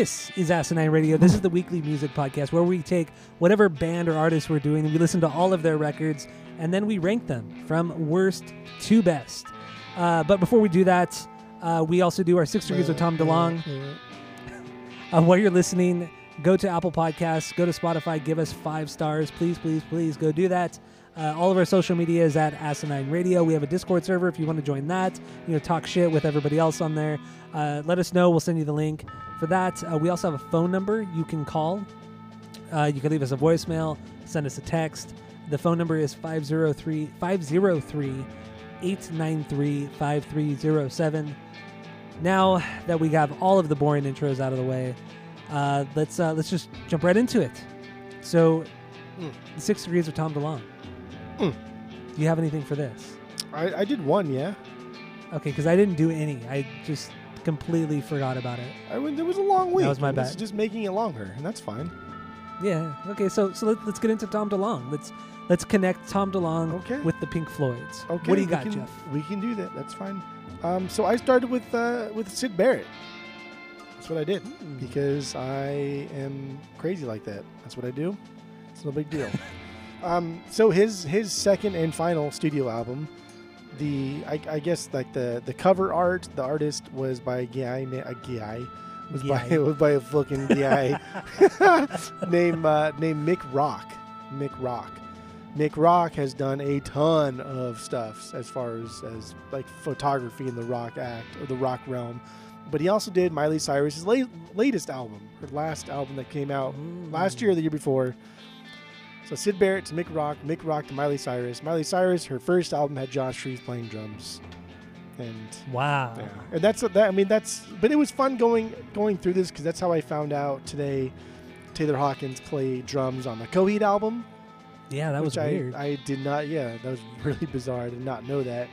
This is Asinine Radio. This is the weekly music podcast where we take whatever band or artist we're doing and we listen to all of their records and then we rank them from worst to best. Uh, but before we do that, uh, we also do our six degrees with Tom DeLonge. Uh, while you're listening, go to Apple Podcasts, go to Spotify, give us five stars. Please, please, please go do that. Uh, all of our social media is at Asinine Radio. We have a Discord server if you want to join that. You know, talk shit with everybody else on there. Uh, let us know. We'll send you the link for that. Uh, we also have a phone number you can call. Uh, you can leave us a voicemail, send us a text. The phone number is 503 503 893 5307. Now that we have all of the boring intros out of the way, uh, let's uh, let's just jump right into it. So, Mm. the six degrees of Tom DeLonge. Mm. Do you have anything for this? I, I did one, yeah. Okay, because I didn't do any. I just completely forgot about it. I went, it was a long week. That was my bad. just making it longer, and that's fine. Yeah. Okay. So so let, let's get into Tom DeLonge. Let's let's connect Tom DeLonge Okay. with the Pink Floyds. Okay. What do you got, can, Jeff? We can do that. That's fine. Um, so I started with uh, with Syd Barrett. That's what I did Hmm. because I am crazy like that. That's what I do. It's no big deal. um, so his his second and final studio album, the I, I guess like the the cover art, the artist was by a guy a guy was by was by a fucking guy named uh, named Mick Rock. Mick Rock. Mick Rock has done a ton of stuff as far as, as like photography in the rock act or the rock realm. But he also did Miley Cyrus's late, latest album, her last album that came out last year or the year before. So Syd Barrett to Mick Rock, Mick Rock to Miley Cyrus. Miley Cyrus, her first album had Josh Freese playing drums, and Wow. yeah, and that's that. I mean, that's but it was fun going going through this because that's how I found out today. Taylor Hawkins played drums on the Coheed album. Yeah, that was I, weird. I did not. Yeah, that was really bizarre. I did not know that.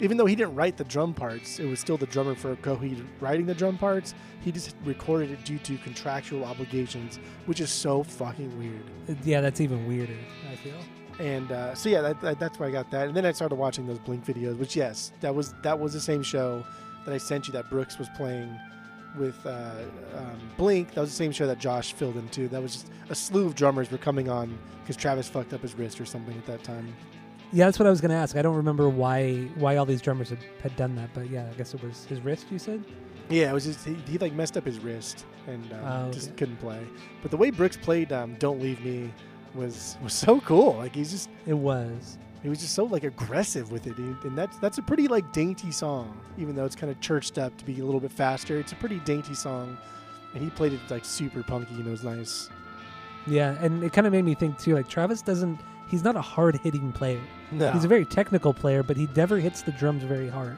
Even though he didn't write the drum parts, it was still the drummer for Coheed writing the drum parts. He just recorded it due to contractual obligations, which is so fucking weird. yeah, that's even weirder. I feel. And uh, so yeah, that, that, that's where I got that. And then I started watching those Blink videos, which yes, that was that was the same show that I sent you that Brooks was playing with uh, um, Blink. That was the same show that Josh filled in into. That was just a slew of drummers were coming on because Travis fucked up his wrist or something at that time. Yeah, that's what I was gonna ask. I don't remember why why all these drummers had, had done that, but yeah, I guess it was his wrist. You said. Yeah, it was just he, he like messed up his wrist and um, Oh, just okay. couldn't play. But the way Brooks played um, "Don't Leave Me" was was so cool. Like he's just It was. he was just so like aggressive with it, he, and that's that's a pretty like dainty song. Even though it's kind of churched up to be a little bit faster, it's a pretty dainty song, and he played it like super punky and it was nice. Yeah, and it kind of made me think too. Like Travis doesn't. He's not a hard hitting player. No, He's a very technical player, but he never hits the drums very hard.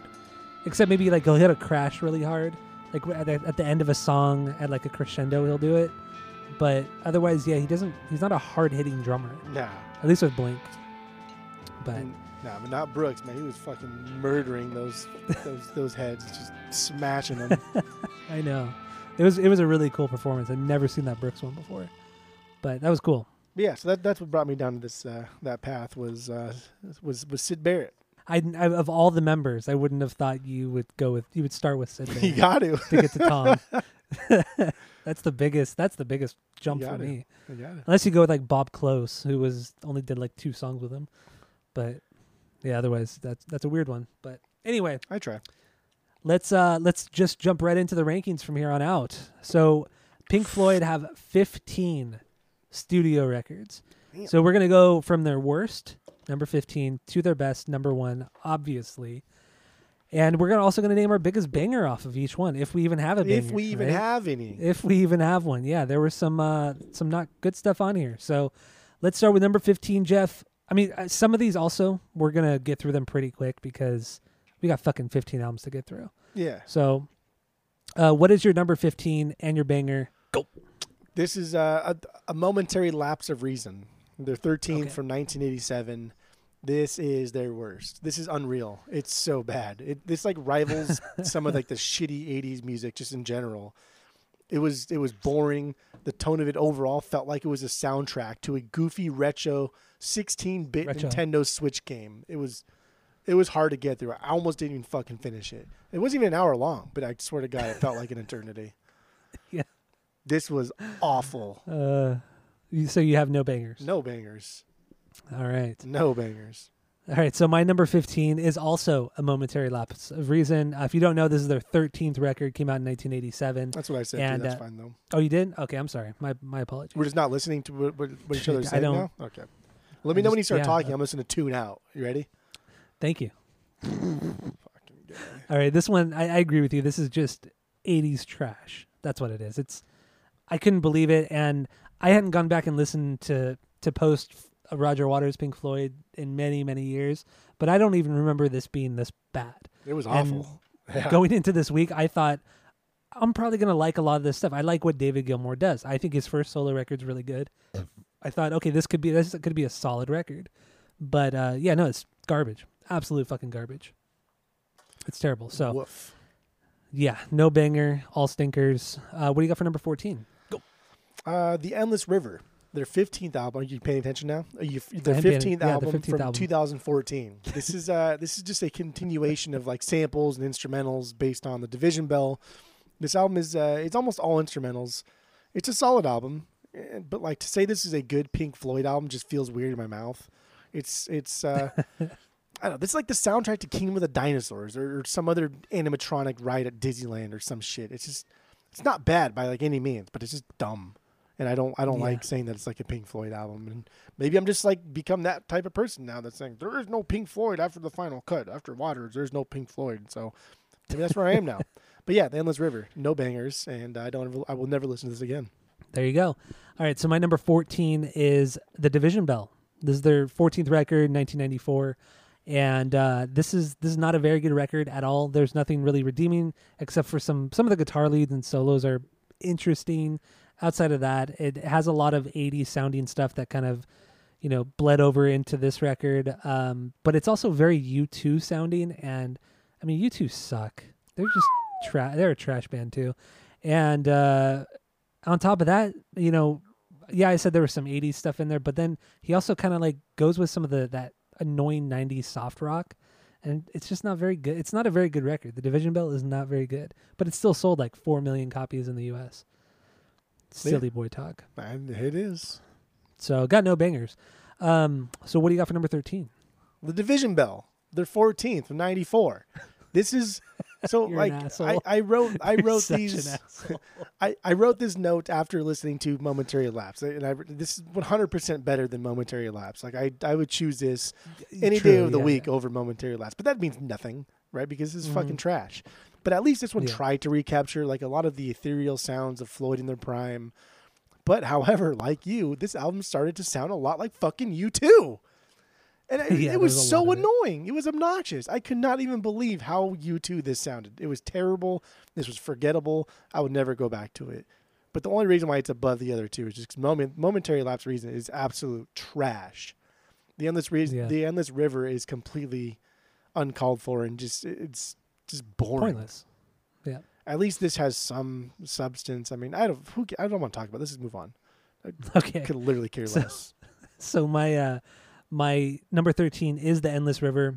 Except maybe like he'll hit a crash really hard, like at the, at the end of a song at like a crescendo he'll do it. But otherwise, yeah, he doesn't. He's not a hard hitting drummer. nah, At least with Blink. But and- nah, but not Brooks, man. He was fucking murdering those those those heads, just smashing them. I know it was it was a really cool performance. I've never seen that Brooks one before, but that was cool. But yeah, so that, that's what brought me down to this uh, that path was uh, was was Syd Barrett. I, I of all the members, I wouldn't have thought you would go with you would start with Syd you got to. to get to Tom. that's the biggest. That's the biggest jump for it. me. You. Unless you go with like Bob Klose, who was only did like two songs with him, but yeah, otherwise that's that's a weird one. But anyway, I try. let's uh let's just jump right into the rankings from here on out. So Pink Floyd have 15 studio records. Damn. So we're gonna go from their worst, number 15, to their best, number one, obviously. And we're gonna also gonna name our biggest banger off of each one, if we even have a banger. If we even right? have any. if we even have one. Yeah, there was some uh some not good stuff on here. So let's start with number 15, Jeff. I mean, uh, some of these also we're going to get through them pretty quick because We got fucking 15 albums to get through. Yeah. So, uh, what is your number 15 and your banger? This is uh, a, a momentary lapse of reason. They're 13 Okay. from 1987. This is their worst. This is unreal. It's so bad. It this like rivals some of like the shitty 80s music just in general. It was it was boring. The tone of it overall felt like it was a soundtrack to a goofy retro 16-bit Retro. Nintendo Switch game. It was it was hard to get through. I almost didn't even fucking finish it. It wasn't even an hour long, but I swear to God, it felt like an eternity. This was awful. Uh, you, so you have no bangers. No bangers. All right. No bangers. All right. So my number 15 is also a momentary lapse of reason. Uh, if you don't know, this is their 13th record. Came out in 1987. That's what I said. And, too. That's uh, fine though. Oh, you did? Okay. I'm sorry. My my apologies. We're just not listening to what, what, what each other I saying don't- now. Okay. Let me know when you just- start yeah, talking. uh, I'm just gonna tune out. You ready? Thank you. Fucking guy. All right, this one I, I agree with you. This is just '80s trash. That's what it is. It's I couldn't believe it, and I hadn't gone back and listened to to post Roger Waters' Pink Floyd in many many years, but I don't even remember this being this bad. It was awful. Yeah. Going into this week, I thought I'm probably gonna like a lot of this stuff. I like what David Gilmour does. I think his first solo record's really good. I thought, okay, this could be this could be a solid record, but uh, yeah, no, it's garbage. Absolute fucking garbage. It's terrible. So. Woof. Yeah, no banger, all stinkers. Uh, what do you got for number 14? Uh, the Endless River. Their 15th album. Are you paying attention now? Are you, their 15th yeah, the album 15th from album. 2014. this is uh, this is just a continuation of like samples and instrumentals based on the Division Bell. This album is uh, it's almost all instrumentals. It's a solid album, eh, but like to say this is a good Pink Floyd album just feels weird in my mouth. It's it's uh, I don't know. This is like the soundtrack to Kingdom of the Dinosaurs or, or some other animatronic ride at Disneyland or some shit. It's just it's not bad by like any means, but it's just dumb. And I don't I don't Yeah. like saying that it's like a Pink Floyd album. And maybe I'm just like become that type of person now that's saying there is no Pink Floyd after the final cut. After Waters, there's no Pink Floyd. So maybe that's where I am now. But yeah, the Endless River, no bangers, and I don't I will never listen to this again. There you go. All right, so my number 14 is The Division Bell. This is their 14th record, 1994. And uh, this is this is not a very good record at all. There's nothing really redeeming except for some some of the guitar leads and solos are interesting. Outside of that, it has a lot of 80s sounding stuff that kind of you know bled over into this record. Um, but it's also very U2 sounding, and I mean U2 suck. They're just tra- they're a trash band too. And uh, on top of that, you know, yeah, I said there was some 80s stuff in there, but then he also kind of like goes with some of the that annoying 90s soft rock and it's just not very good. It's not a very good record. The Division Bell is not very good, but it still sold like 4 million copies in the US. Yeah. Silly boy talk. And it is So, got no bangers. Um, so what do you got for number 13? the Division Bell. They're 14th from '94. This is so like I. I wrote I You're wrote these. I, I wrote this note after listening to Momentary Lapse, and I, this is 100% better than Momentary Lapse. Like I, I would choose this any day of the yeah, week yeah. over Momentary Lapse, but that means nothing, right? Because this is fucking trash. But at least this one Yeah. tried to recapture like a lot of the ethereal sounds of Floyd in their prime. But however, like you, this album started to sound a lot like fucking U2. And it, Yeah, it was so of it. annoying. It was obnoxious. I could not even believe how U2 this sounded. It was terrible. This was forgettable. I would never go back to it. But the only reason why it's above the other two is just moment, momentary lapse reason is absolute trash. The endless reason, Yeah. the endless river is completely uncalled for and just it's just boring. Pointless. Yeah. At least this has some substance. I mean, I don't who I don't want to talk about this. Let's move on. Okay. Could literally care So- less. So my uh my number 13 is the Endless River.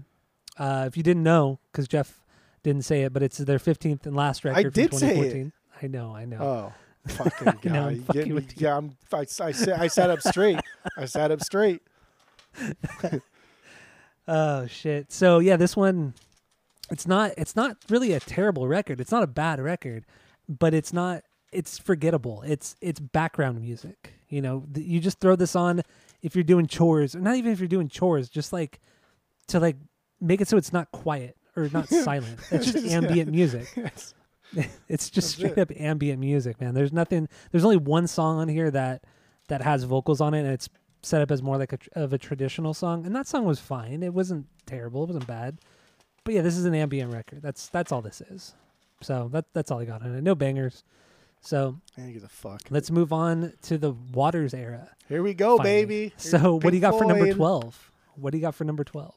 Uh if you didn't know cuz Jeff didn't say it, but it's their 15th and last record I did from say it. 2014. I know, I know. Oh, fucking guy! know, I'm fucking me- with you. yeah, I'm. I, I, I sat up straight. I sat up straight. Oh shit. So yeah, this one it's not it's not really a terrible record. It's not a bad record, but it's not it's forgettable. It's it's background music. You know, th- you just throw this on if you're doing chores, or not even if you're doing chores, just like to like make it so it's not quiet or not silent. It's just ambient music. Yes. It's just That's straight it. up ambient music, man. There's nothing. There's only one song on here that that has vocals on it, and it's set up as more like a of a traditional song. And that song was fine. It wasn't terrible. It wasn't bad. But yeah, this is an ambient record. That's that's all this is. So that that's all I got on it. No bangers. So I think it's a fuck. let's move on to the Waters era. Here we go, finally. baby. So what do you got for number twelve? What do you got for number twelve?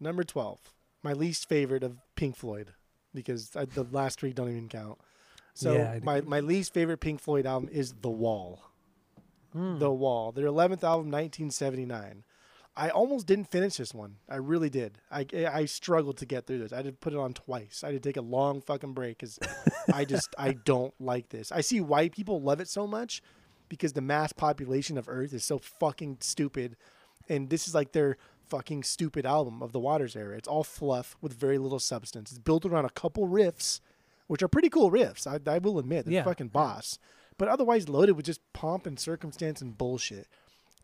Number 12. My least favorite of Pink Floyd because I, the last three don't even count. So Yeah, my, my least favorite Pink Floyd album is The Wall. Hmm. The Wall. Their 11th album, 1979. I almost didn't finish this one. I really did. I, I struggled to get through this. I had to put it on twice. I had to take a long fucking break because I just I don't like this. I see why people love it so much because the mass population of Earth is so fucking stupid, and this is like their fucking stupid album of the Waters era. It's all fluff with very little substance. It's built around a couple riffs, which are pretty cool riffs. I, I will admit, they're Yeah. fucking boss, but otherwise loaded with just pomp and circumstance and bullshit.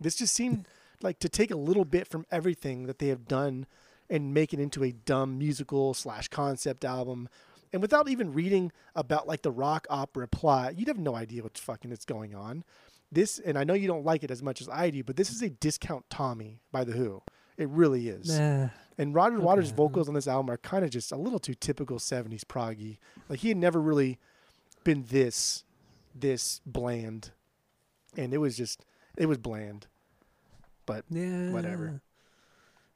This just seemed like to take a little bit from everything that they have done and make it into a dumb musical slash concept album. And without even reading about like the rock opera plot, you'd have no idea what's fucking is going on. This, and I know you don't like it as much as I do, but this is a discount Tommy by the Who. It really is. Nah. And Roger Waters' vocals on this album are kind of just a little too typical '70s proggy. Like he had never really been this, this bland, and it was just, it was bland. But Yeah. Whatever.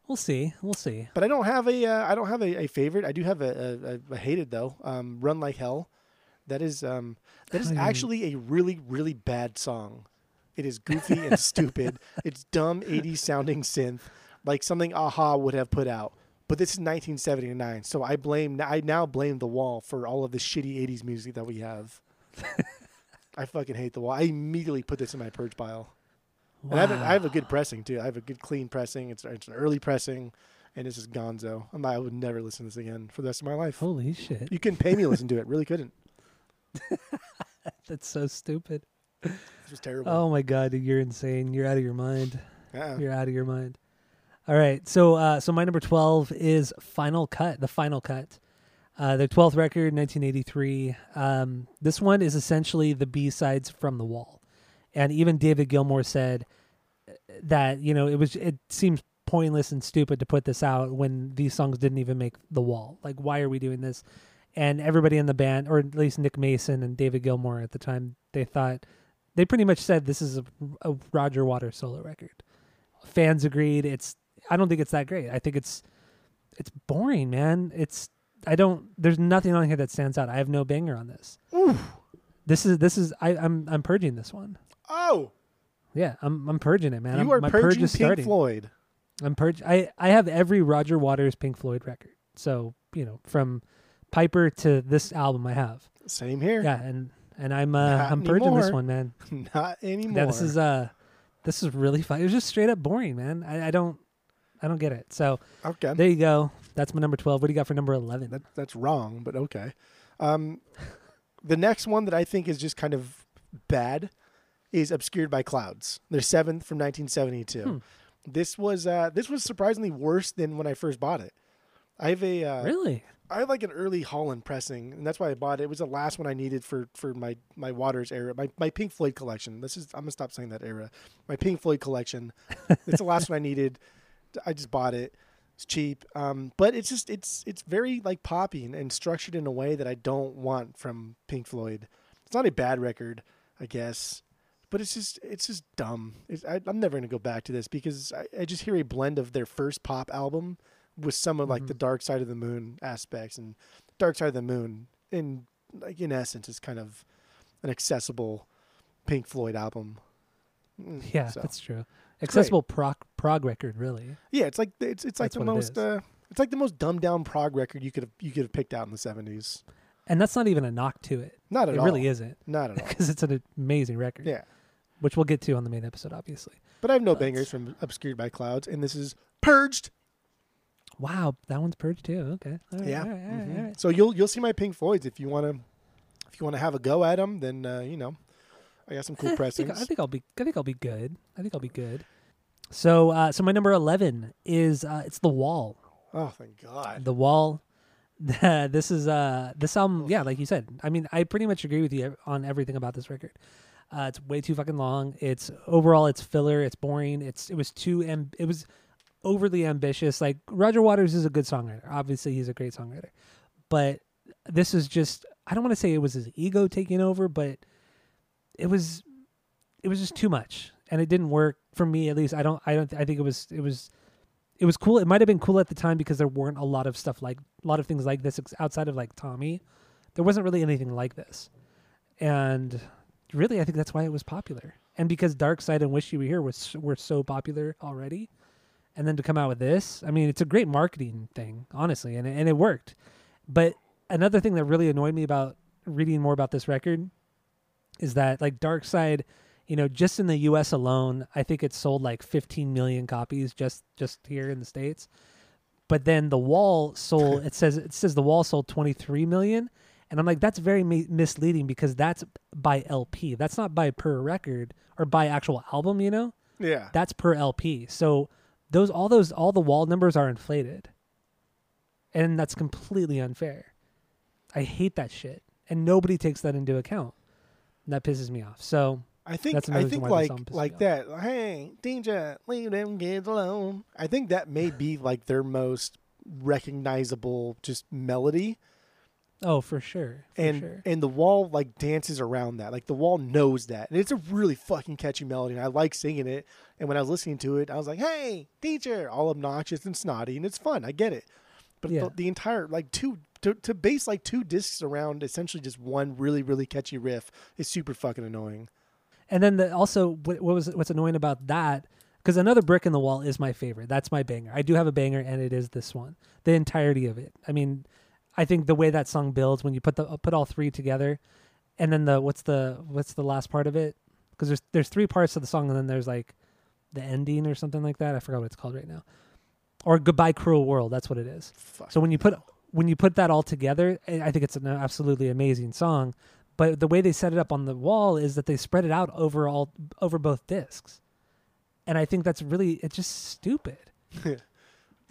We'll see. We'll see. but I don't have a, uh, I don't have a, a favorite. I do have a, a, a hated though. Um, Run Like Hell. That is, um, that is actually a really, really bad song. It is goofy and stupid. It's dumb 80s sounding synth, like something a-ha would have put out. But this is 1979, so I blame. I now blame the Wall for all of the shitty 80s music that we have. I fucking hate the Wall. I immediately put this in my purge pile. And I have, a, I have a good pressing too. I have a good clean pressing. It's it's an early pressing, and this is Gonzo. I'm, I would never listen to this again for the rest of my life. Holy shit. You couldn't pay me to listen to it. Really couldn't. That's so stupid. This was terrible. Oh my god, dude, you're insane. You're out of your mind. Yeah. You're out of your mind. All right, so uh, so my number twelve is Final Cut, the Final Cut, uh, their twelfth record, 1983. Um, this one is essentially the B sides from The Wall, and even David Gilmour said uh, that you know it was it seems pointless and stupid to put this out when these songs didn't even make The Wall. Like, why are we doing this? And everybody in the band, or at least Nick Mason and David Gilmour at the time, they thought they pretty much said this is a, a Roger Waters solo record. Fans agreed. It's I don't think it's that great. I think it's it's boring, man. It's I don't. There's nothing on here that stands out. I have no banger on this. This is this is I, I'm I'm purging this one. Oh, Yeah, I'm I'm purging it, man. you I'm, are purge purging is Pink starting. Floyd. I'm purge. I I have every Roger Waters Pink Floyd record. So you know from Piper to this album, I have. Same here. Yeah, and and I'm uh, Not I'm purging this one, man. Not anymore. Yeah, this is uh, this is really fun. It was just straight up boring, man. I, I don't, I don't get it. So okay. there you go. That's my number twelve. What do you got for number eleven? That, that's wrong, but okay. Um, the next one that I think is just kind of bad is "Obscured by Clouds." Their seventh from 1972. Hmm. This was uh, this was surprisingly worse than when I first bought it. I have a uh, really? I have like an early Holland pressing, and that's why I bought it. It was the last one I needed for for my my Waters era, my my Pink Floyd collection. This is I'm gonna stop saying that era. My Pink Floyd collection. it's the last one I needed. I just bought it. It's cheap, um, but it's just it's it's very like poppy and, and structured in a way that I don't want from Pink Floyd. It's not a bad record, I guess, but it's just it's just dumb. It's, I, I'm never gonna go back to this because I, I just hear a blend of their first pop album with some of like the Dark Side of the Moon aspects, and Dark Side of the Moon, in like in essence, is kind of an accessible Pink Floyd album. Mm, Yeah, so. that's true. Accessible prog prog record, really. Yeah, it's like it's it's like That's the what it most uh, it's like the most dumbed down prog record you could have you could have picked out in the seventies. And that's not even a knock to it. Not at It all. It really isn't, Not at all. because it's an amazing record. yeah, which we'll get to on the main episode, obviously. but I have no That's- bangers from Obscured by Clouds, and this is Purged. Wow, that one's purged too. Okay. All right, yeah. all right, all right, Mhm. right. So you'll you'll see my Pink Floyds if you want to if you want to have a go at them. Then uh, you know, I got some cool Eh, I think, pressings. I think I'll be. I think I'll be good. I think I'll be good. So, uh, so my number eleven is uh, it's the Wall. oh, thank God. The Wall. this is uh this album. Yeah, like you said. I mean, I pretty much agree with you on everything about this record. Uh, it's way too fucking long. It's overall, it's filler. It's boring. It's it was too and it was overly ambitious. Like Roger Waters is a good songwriter. Obviously, he's a great songwriter. But this is just I don't want to say it was his ego taking over, but it was it was just too much. And it didn't work for me at least. I don't I don't I think it was it was it was cool. It might have been cool at the time because there weren't a lot of stuff like a lot of things like this outside of like Tommy. There wasn't really anything like this. And really I think that's why it was popular. And because Dark Side and Wish You Were Here was were so popular already, and then to come out with this, I mean, it's a great marketing thing, honestly, and and it worked. But another thing that really annoyed me about reading more about this record is that like Dark Side, you know, just in the U.S. alone, I think it sold like 15 million copies just just here in the states. But then the Wall sold. it says it says the Wall sold 23 million, and I'm like, that's very mi- misleading because that's by LP. That's not by per record or by actual album. You know, Yeah. that's per LP. So those all those all the wall numbers are inflated. And that's completely unfair. I hate that shit. And nobody takes that into account. And that pisses me off. So I think That's I another think like like off. that. Hey, DJ, leave them kids alone. I think that may be like their most recognizable just melody, oh for sure. For and sure. and the wall like dances around that. Like the wall knows that, and it's a really fucking catchy melody. And I like singing it. And when I was listening to it, I was like, "Hey, teacher!" All obnoxious and snotty, and it's fun. I get it. But Yeah. the, the entire like two to, to base like two discs around essentially just one really really catchy riff is super fucking annoying. And then the, also, what, what was what's annoying about that? Because another brick in the wall is my favorite. That's my banger. I do have a banger, and it is this one. The entirety of it. I mean, I think the way that song builds when you put the put all three together, and then the what's the what's the last part of it? Because there's there's three parts of the song, and then there's like the ending or something like that. I forgot what it's called right now. Or goodbye cruel world. That's what it is. Fuck. So when you put when you put that all together, I I think it's an absolutely amazing song. But the way they set it up on the wall is that they spread it out over all over both discs, and I think that's really it's just stupid.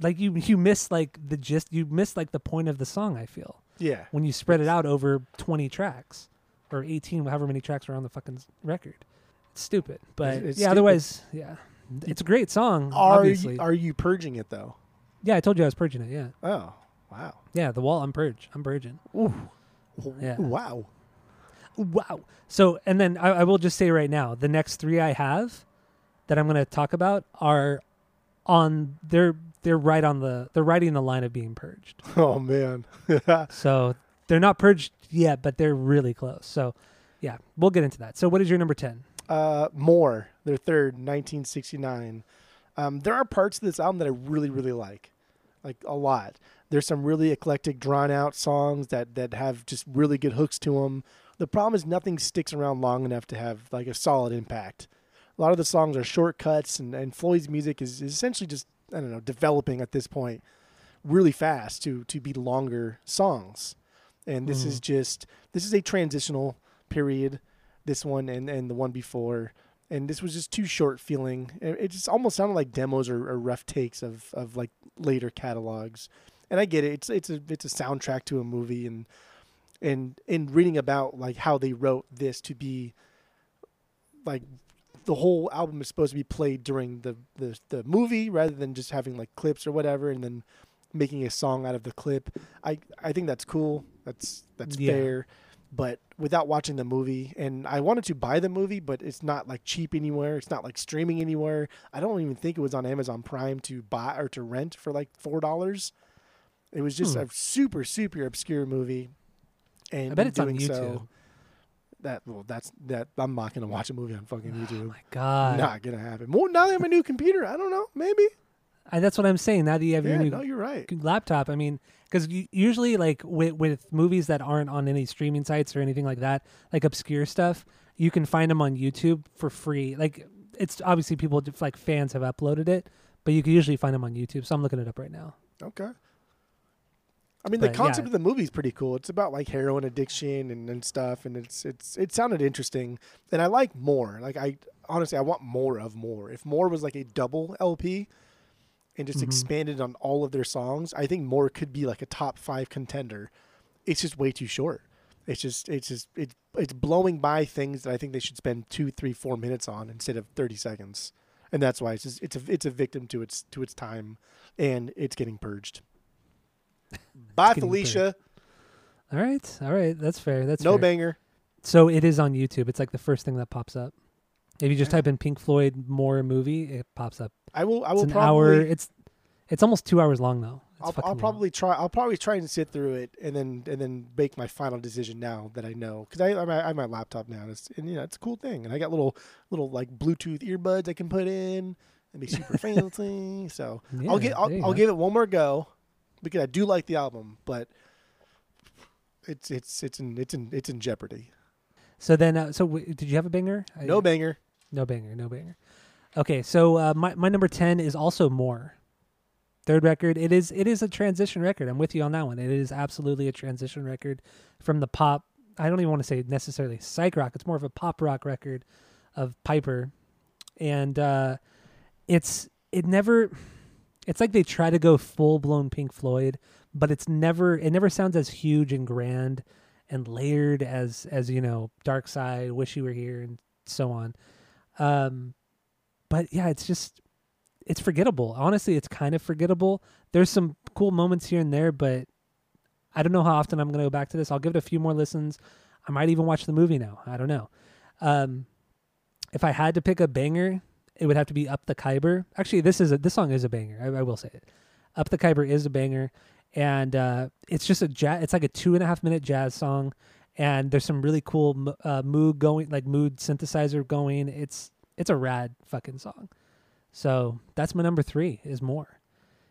like you you miss like the gist, you miss like the point of the song. I feel yeah. when you spread it out over twenty tracks or eighteen, however many tracks are on the fucking record. It's stupid, but It's- it's yeah. stupid. Otherwise, yeah, it's a great song. Are obviously, you, are you purging it though? yeah. I told you I was purging it. Yeah, Oh, wow. yeah. The wall, I'm purge. I'm purging. Ooh. Yeah. Wow. Wow. So, and then I, I will just say right now, the next three I have that I'm going to talk about are on they're they're right on the they're right in the line of being purged. Oh man. So they're not purged yet, but they're really close. So, yeah, we'll get into that. So, what is your number ten? uh, more. Their third, 1969. Um, there are parts of this album that I really, really like, like a lot. There's some really eclectic, drawn out songs that that have just really good hooks to them. The problem is nothing sticks around long enough to have like a solid impact. A lot of the songs are shortcuts, and, and Floyd's music is, is essentially just I don't know developing at this point really fast to to be longer songs. And this is mm. just this is a transitional period. This one and and the one before, and this was just too short feeling. It, just almost sounded like demos or, or rough takes of of like later catalogs. And I get it. It's it's a it's a soundtrack to a movie, and and in reading about like how they wrote this to be like the whole album is supposed to be played during the, the the movie rather than just having like clips or whatever and then making a song out of the clip. I I think that's cool. That's that's Yeah. fair. But without watching the movie, and I wanted to buy the movie, but it's not like cheap anywhere. It's not like streaming anywhere. I don't even think it was on Amazon Prime to buy or to rent for like four dollars. It was just Hmm. a super super obscure movie. And I bet it's on YouTube. so- that well, that's that. I'm not gonna watch a movie on fucking oh YouTube. Oh my god. Not gonna happen. Well, now that I have a new computer, I don't know. Maybe. I, that's what I'm saying. Now that you have Yeah, your new no, you're right. laptop. I mean, because usually, like with with movies that aren't on any streaming sites or anything like that, like obscure stuff, you can find them on YouTube for free. Like it's obviously people like fans have uploaded it, but you can usually find them on YouTube. So I'm looking it up right now. Okay. I mean, the concept yeah. of the movie is pretty cool. It's about like heroin addiction and, and stuff, and it's it's it sounded interesting, and I like more. Like I honestly, I want more of more. If more was like a double LP, and just Mhm. expanded on all of their songs, I think more could be like a top five contender. It's just way too short. It's just it's just it's it's blowing by things that I think they should spend two, three, four minutes on instead of thirty seconds and that's why it's just, it's a it's a victim to its to its time, and it's getting purged. Bye, Felicia. All right, all right, that's fair. That's No fair. banger. So it is on YouTube. It's like the first thing that pops up. If you just type in Pink Floyd more movie, it pops up. I will. I It's will an probably. hour. It's it's almost two hours long though. It's I'll, I'll long. probably try. I'll probably try and sit through it, and then and then make my final decision now that I know because I, I'm- I have my laptop now, and, it's, and you know it's a cool thing, and I got little little like Bluetooth earbuds I can put in and be super fancy. So Yeah, I'll get I'll, I'll give it one more go because I do like the album, but it's it's it's in it's in it's in jeopardy. So then, uh, so w- did you have a banger? I- No banger. no banger, no banger. Okay, so uh, my my number ten is also more. Third record. It is it is a transition record. I'm with you on that one. It is absolutely a transition record from the pop. I don't even want to say necessarily psych rock. It's more of a pop rock record of Piper, and uh, it's it never. It's like they try to go full blown Pink Floyd, but it's never. It never sounds as huge and grand and layered as as you know Dark Side, Wish You Were Here, and so on. Um, but yeah, it's just it's forgettable. Honestly, it's kind of forgettable. There's some cool moments here and there, but I don't know how often I'm going to go back to this. I'll give it a few more listens. I might even watch the movie now. I don't know. Um, if I had to pick a banger, it would have to be "Up the Khyber." Actually, this is a this song is a banger. I, I will say it. "Up the Khyber" is a banger, and uh, it's just a jazz. It's like a two and a half minute jazz song, and there's some really cool uh, mood going, like mood synthesizer going. It's it's a rad fucking song. So that's my number three is more.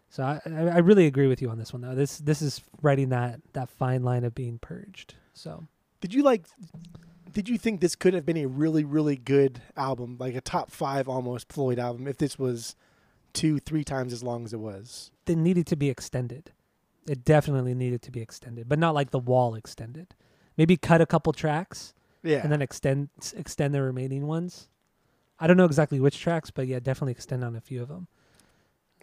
So I, I I really agree with you on this one though. This this is writing that that fine line of being purged. So Did you like? Did you think this could have been a really really good album, like a top five almost Floyd album, if this was two three times as long as it was? it needed to be extended. It definitely needed to be extended, but not like the wall extended. Maybe cut a couple tracks Yeah. and then extend extend the remaining ones. I don't know exactly which tracks, but yeah, definitely extend on a few of them.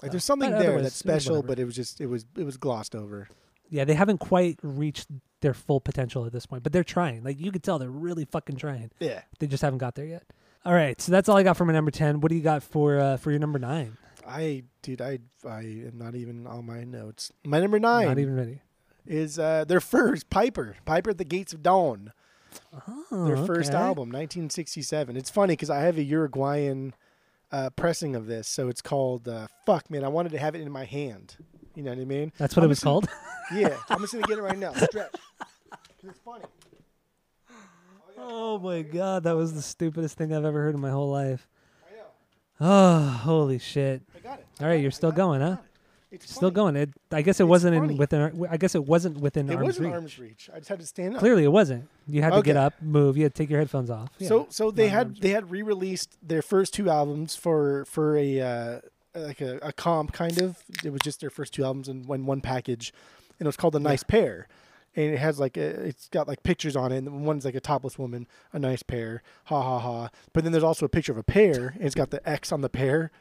Like there's something But there that's special, whatever. but it was just it was it was glossed over. Yeah, they haven't quite reached their full potential at this point, but they're trying. Like you could tell they're really fucking trying. Yeah. They just haven't got there yet. All right, so that's all I got for my number ten. What do you got for uh, for your number nine? I dude, I I am not even on my notes. My number nine Not even ready. is uh their first Piper, Piper at the Gates of Dawn. Oh, Their first okay. album, 1967. It's funny because I have a Uruguayan uh, pressing of this, so it's called uh, "Fuck Man." I wanted to have it in my hand. You know what I mean? That's what I'm it was gonna- called. Yeah, I'm just gonna get it right now. Stretch. It's funny. oh my god, that was the stupidest thing I've ever heard in my whole life. Oh, holy shit! I got it. All right, you're still going, huh? It's Still funny. going. It. I guess it It's wasn't funny. in within. our- I guess it wasn't within arms reach. It arm's was in reach. arm's reach. I just had to stand up. Clearly, it wasn't. You had to get up, move. You had to take your headphones off. Yeah. So so they not had they had re-released their first two albums for for a uh, like a, a comp kind of. It was just their first two albums in one one package, and it was called a nice pair. And it has like a, it's got like pictures on it. And one's like a topless woman, a nice pair, ha ha ha. But then there's also a picture of a pair, and it's got the X on the pair,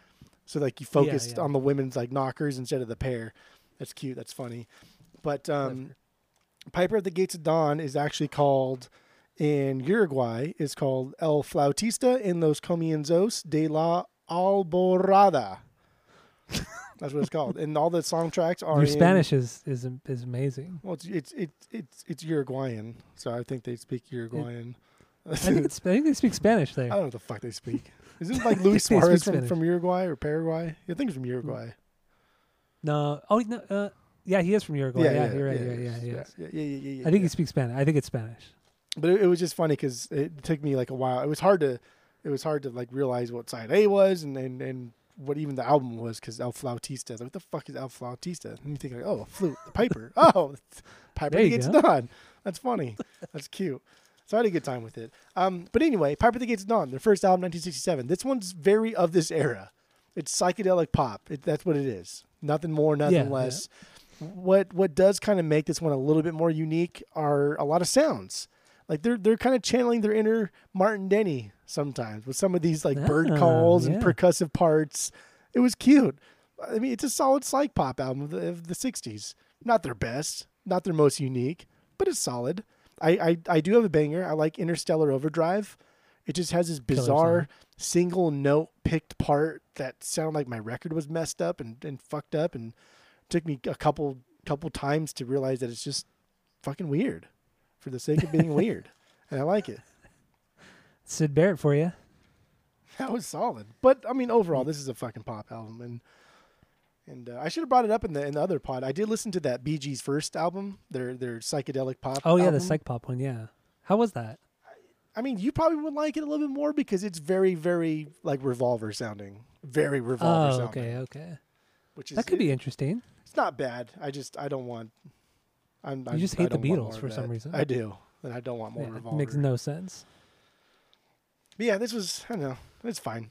so like you focused yeah. on the women's like knockers instead of the pair. That's cute. That's funny. But um, Piper at the Gates of Dawn is actually called in Uruguay is called El Flautista en los Comienzos de la Alborada. That's what it's called, and all the song tracks are your in- Spanish is is is amazing. Well, it's it's it's it's, it's Uruguayan, so I think they speak Uruguayan. I think, it's, I think they speak Spanish there. I don't know what the fuck they speak. Isn't it like Luis Suarez from, Spanish. from Uruguay or Paraguay? I think it's from Uruguay. No. Oh no. Uh, yeah, he is from Uruguay. Yeah, you're right. Yeah, yeah, yeah, yeah, yeah, yeah, yeah, yeah, I think yeah. he speaks Spanish. I think it's Spanish. but it, it was just funny because it took me like a while. It was hard to, it was hard to like realize what side A was and and, and what even the album was because El Flautista. Like, what the fuck is El Flautista? And you think like, oh, flute, the piper. oh, piper you gets go. That's funny. That's cute. So I had a good time with it. Um, but anyway, Piper the Gates of Dawn, their first album, 1967. This one's very of this era. It's psychedelic pop. It, that's what it is. Nothing more, nothing Yeah, yeah. less. What what does kind of make this one a little bit more unique are a lot of sounds. Like they're they're kind of channeling their inner Martin Denny sometimes with some of these like bird Ah, calls and percussive parts. It was cute. I mean, it's a solid psych pop album of the, of the 60s. Not their best, not their most unique, but it's solid. I, I, I do have a banger. I like Interstellar Overdrive. It just has this bizarre single note picked part that sounded like my record was messed up and, and fucked up and took me a couple couple times to realize that it's just fucking weird for the sake of being weird. And I like it. Syd Barrett for you. That was solid. But I mean overall this is a fucking pop album and and uh, I should have brought it up in the in the other pod. I did listen to that Bee Gees first album, their their psychedelic pop. Oh yeah, the album. psych pop one. Yeah. How was that? I mean, you probably would like it a little bit more because it's very, very like revolver sounding, very revolver Oh, sounding. okay, okay. Which is That could be interesting. It's not bad. I just I don't want. I'm, I'm, just hate the Beatles for some reason. I do, and I don't want more Yeah, it revolver. makes no sense. But yeah, this was I don't know. It's fine.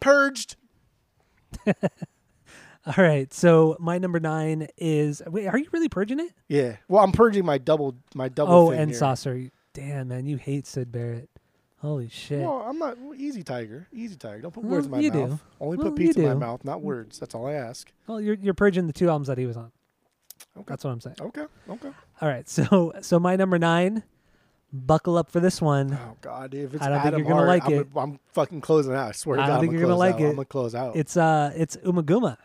Purged. All right, so my number nine is. Wait, are you really purging it? Yeah. Well, I'm purging my double my double. oh, and here. saucer. Damn, man, you hate Syd Barrett. Holy shit. Well, I'm not well, easy tiger. Easy tiger. Don't put Well, words in my you mouth. do. Only Well, put you pizza in my mouth, not words. That's all I ask. Well, you're you're purging the two albums that he was on. Okay. That's what I'm saying. Okay. Okay. All right, so so my number nine. Buckle up for this one. Oh God, if it's I don't think you're gonna Hart, like I'm, it. gonna- I'm fucking closing out. I swear to I God, don't think I'm you're gonna like out. it. I'm gonna close out. It's uh, it's Ummagumma,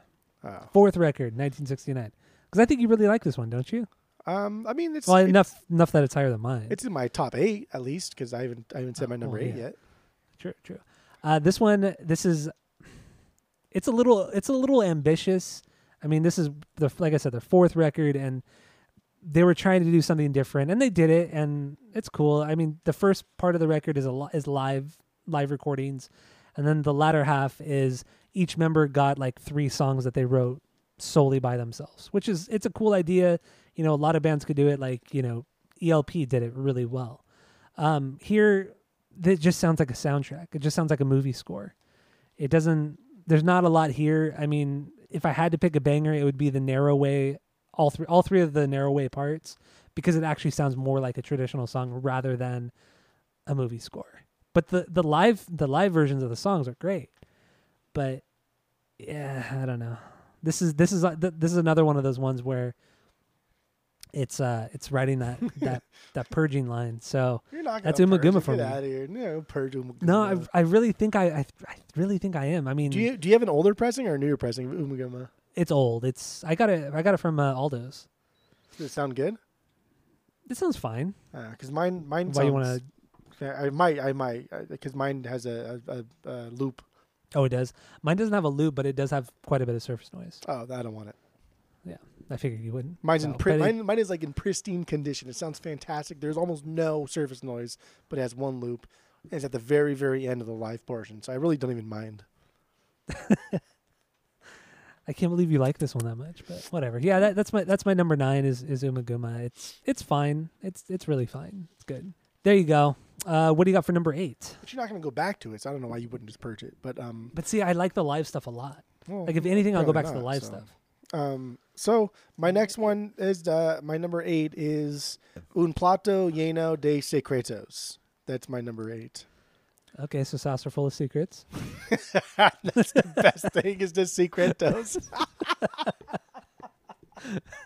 Oh. fourth record, 1969. Because I think you really like this one, don't you? Um, I mean, it's Well, it's, enough enough that it's higher than mine. It's in my top eight at least because I haven't I haven't said my Oh, number eight yet. True, true. Uh, this one, this is, it's a little, it's a little ambitious. I mean, this is the like I said, their fourth record, and they were trying to do something different, and they did it, and it's cool. I mean, the first part of the record is a li- is live live recordings, and then the latter half is each member got like three songs that they wrote solely by themselves, which is it's a cool idea. You know, a lot of bands could do it. Like you know, ELP did it really well. Um, here, it just sounds like a soundtrack. It just sounds like a movie score. It doesn't. There's not a lot here. I mean, if I had to pick a banger, it would be the Narrow Way. All three, all three of the Narrow Way parts, because it actually sounds more like a traditional song rather than a movie score. But the the live the live versions of the songs are great. But yeah, I don't know. This is this is uh, this is another one of those ones where it's uh it's writing that that that purging line. So You're not. That's Ummagumma for Get me. out of here. No, purge no, I I really think I, I I really think I am. I mean, do you do you have an older pressing or a newer pressing of Ummagumma? it's old. It's I got it I got it from uh, Aldo's. Does it sound good? This sounds fine. Because mine mine Why you want to? I might I might because mine has a, a, a, a loop. Oh, it does. Mine doesn't have a loop, but it does have quite a bit of surface noise. Oh, I don't want it. I figured you wouldn't. Mine's in pri- but it- mine, mine is like in pristine condition. It sounds fantastic. There's almost no surface noise, but it has one loop. And it's at the very, very end of the live portion, so I really don't even mind. I can't believe you like this one that much, but whatever. Yeah, that, that's my that's my number nine is is Ummagumma. It's it's fine. It's it's really fine. It's good. There you go. Uh, what do you got for number eight? But you're not going to go back to it, so I don't know why you wouldn't just purge it. But um, But see, I like the live stuff a lot. well, Like if anything, I'll go back apparently to the live so. stuff. Um, so my next one is uh, my number eight is Un plato lleno de secretos. That's my number eight. Okay, so Saucerful of Secrets. That's the best thing is the secretos.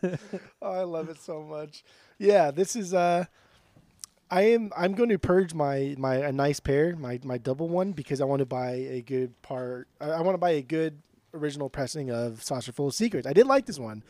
oh, I love it so much. Yeah, this is uh I am I'm going to purge my my a nice pair, my my double one because I want to buy a good part I, I want to buy a good original pressing of Saucerful of Secrets. I did like this one.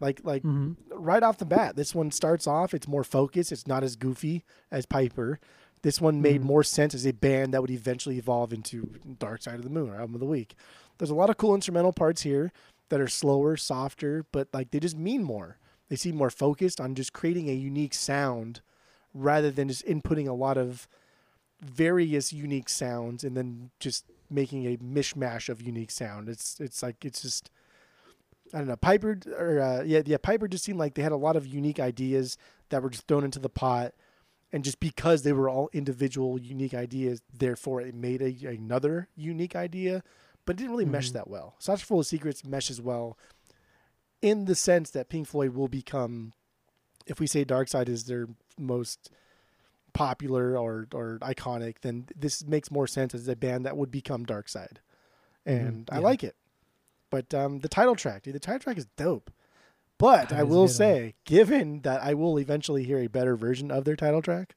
Like like hmm right off the bat, this one starts off. It's more focused. It's not as goofy as Piper. This one made Mhm. more sense as a band that would eventually evolve into Dark Side of the Moon or Album of the Week. There's a lot of cool instrumental parts here that are slower, softer, but like they just mean more. They seem more focused on just creating a unique sound rather than just inputting a lot of various unique sounds and then just making a mishmash of unique sound. It's it's like it's just I don't know. Piper or uh, yeah, yeah. Piper just seemed like they had a lot of unique ideas that were just thrown into the pot, and just because they were all individual, unique ideas, therefore it made a, another unique idea, but it didn't really mesh Mhm. that well. Saucerful of Secrets meshes well, in the sense that Pink Floyd will become, if we say Dark Side is their most popular or or iconic, then this makes more sense as a band that would become Dark Side, Mhm, and I yeah. like it. But um, the title track, dude, the title track is dope. But That I will say, given that I will eventually hear a better version of their title track,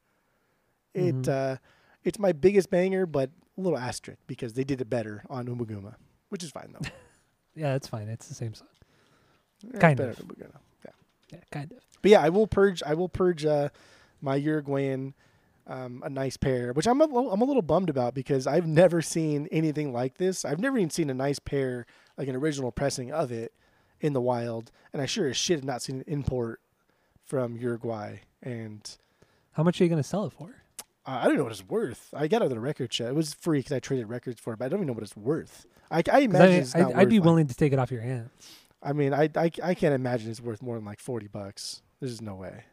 it Mhm. uh, it's my biggest banger, but a little asterisk because they did it better on Ummagumma, which is fine though. Yeah, it's fine. It's the same song. Yeah, Kind of. Yeah. Yeah, kind of. But yeah, I will purge. I will purge uh, my Uruguayan um, a nice pair, which I'm a, little- I'm a little bummed about because I've never seen anything like this. I've never even seen a nice pair like an original pressing of it in the wild, and I sure as shit have not seen an import from Uruguay. And How much are you gonna sell it for? uh, I don't know what it's worth. I got it at the record shop. It was free because I traded records for it, but I don't even know what it's worth. I, I imagine I, it's not I'd, I'd be like- willing to take it off your hands. I mean, I, I, I can't imagine it's worth more than like forty bucks. There's just no way.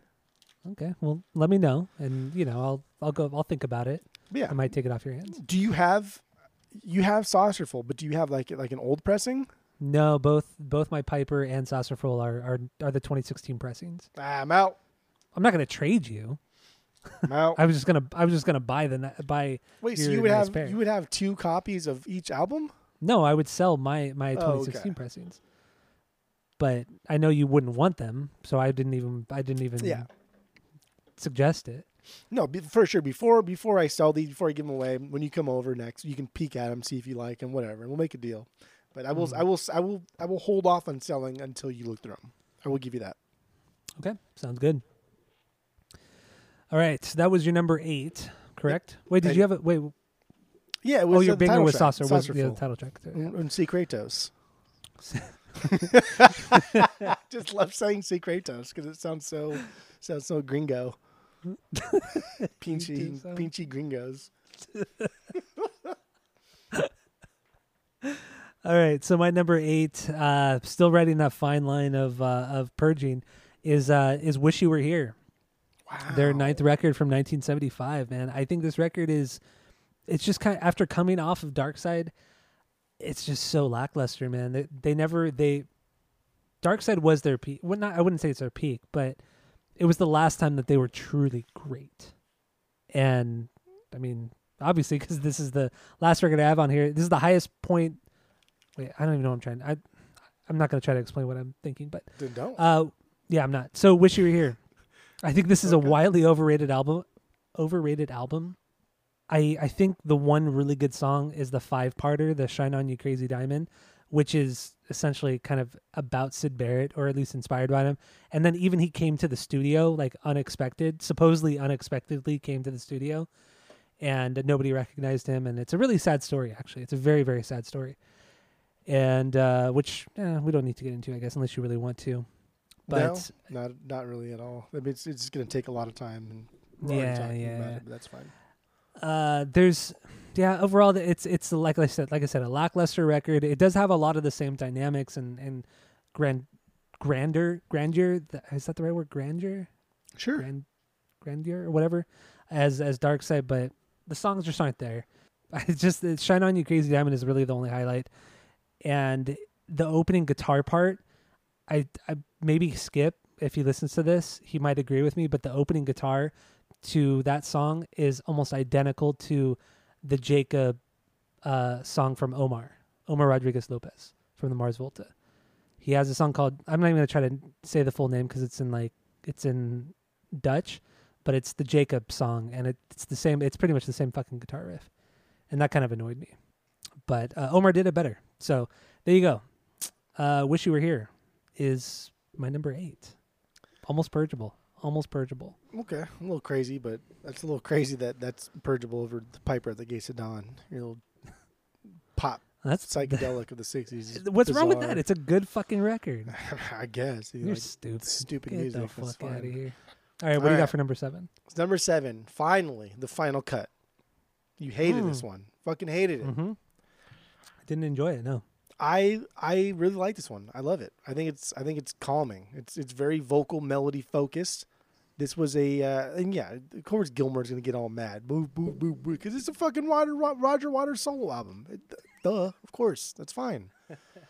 Okay, well, let me know, and you know, I'll I'll go. I'll think about it. Yeah, I might take it off your hands. do you have you have saucerful but do you have like like an old pressing No, both both my Piper and Saucerful are are are the 2016 pressings. ah, i'm out I'm not gonna trade you. i'm out I was just gonna I was just gonna buy the buy. wait so you would nice have pair. you would have two copies of each album No, I would sell my my Oh, 2016 okay. pressings. But I know you wouldn't want them, so I didn't even I didn't even Yeah. Suggest it. no be, for sure before before i sell these before i give them away when you come over next you can peek at them see if you like them whatever and we'll make a deal but i will Mhm. i will i will i will hold off on selling until you look through them i will give you that Okay, sounds good. All right, so that was your number eight, correct? Wait, did And- you have it? Wait, yeah it was oh, your banger was track, Saucer. Was the title track? there, yeah. and, and Secretos. Just love saying Secretos because it sounds so sounds so gringo. Pinchy, pinchy gringos. All right, so my number eight, uh, still writing that fine line of uh, of purging, is uh, is "Wish You Were Here." Wow. Their ninth record from 1975. Man, I think this record is, it's just kind of after coming off of Dark Side, it's just so lackluster, man. They they never they, Dark Side was their peak. Well, not I wouldn't say it's their peak, but it was the last time that they were truly great. And I mean, obviously, because this is the last record I have on here. This is the highest point. Wait, I don't even know what I'm trying. I, I'm not gonna try to explain what I'm thinking, but Then don't. uh, yeah, I'm not. So wish you were here. I think this is Okay. a wildly overrated album. Overrated album. I I think the one really good song is the five parter, the "Shine On You Crazy Diamond," which is essentially kind of about Syd Barrett, or at least inspired by him. And then even he came to the studio like unexpected, supposedly unexpectedly came to the studio, and nobody recognized him. And it's a really sad story. Actually, it's a very very sad story. And uh, which eh, we don't need to get into, I guess, unless you really want to. But no, not not really at all. I mean, it's it's going to take a lot of time. And Yeah, talking yeah. About it, but that's fine. Uh there's yeah overall it's it's like i said like i said a lackluster record. It does have a lot of the same dynamics and and grand grandeur grandeur is that the right word? Grandeur? Sure. grand grandeur or whatever as as dark side but the songs just aren't there. It's just it's shine on you crazy diamond is really the only highlight. And the opening guitar part i i maybe skip if he listens to this. He might agree with me but the opening guitar to that song is almost identical to the jacob uh song from omar omar rodriguez lopez from the mars volta he has a song called i'm not even gonna try to say the full name because it's in like it's in Dutch, but it's the Jacob song, and it, it's the same. It's pretty much the same fucking guitar riff, and that kind of annoyed me. But uh, Omar did it better. So there you go. Uh, Wish you were here is my number eight. Almost purgeable. Almost purgeable. Okay, a little crazy, but that's a little crazy that that's purgeable over the Piper at the Gates of Dawn. Your little pop That's psychedelic of the '60s. What's wrong with that? It's a good fucking record. I guess. You're like, stupid. stupid Get music. the fuck out of here. All right, what do you All got for number seven? It's number seven. Finally, the final cut. You hated this Hmm. one. Fucking hated it. Mm-hmm. I didn't enjoy it. No. I I really like this one. I love it. I think it's I think it's calming. It's it's very vocal melody focused. This was a uh, and yeah, of course Gilmour's gonna get all mad, boo boo boo boo, because it's a fucking Roger Roger Waters solo album. It, duh, of course, that's fine.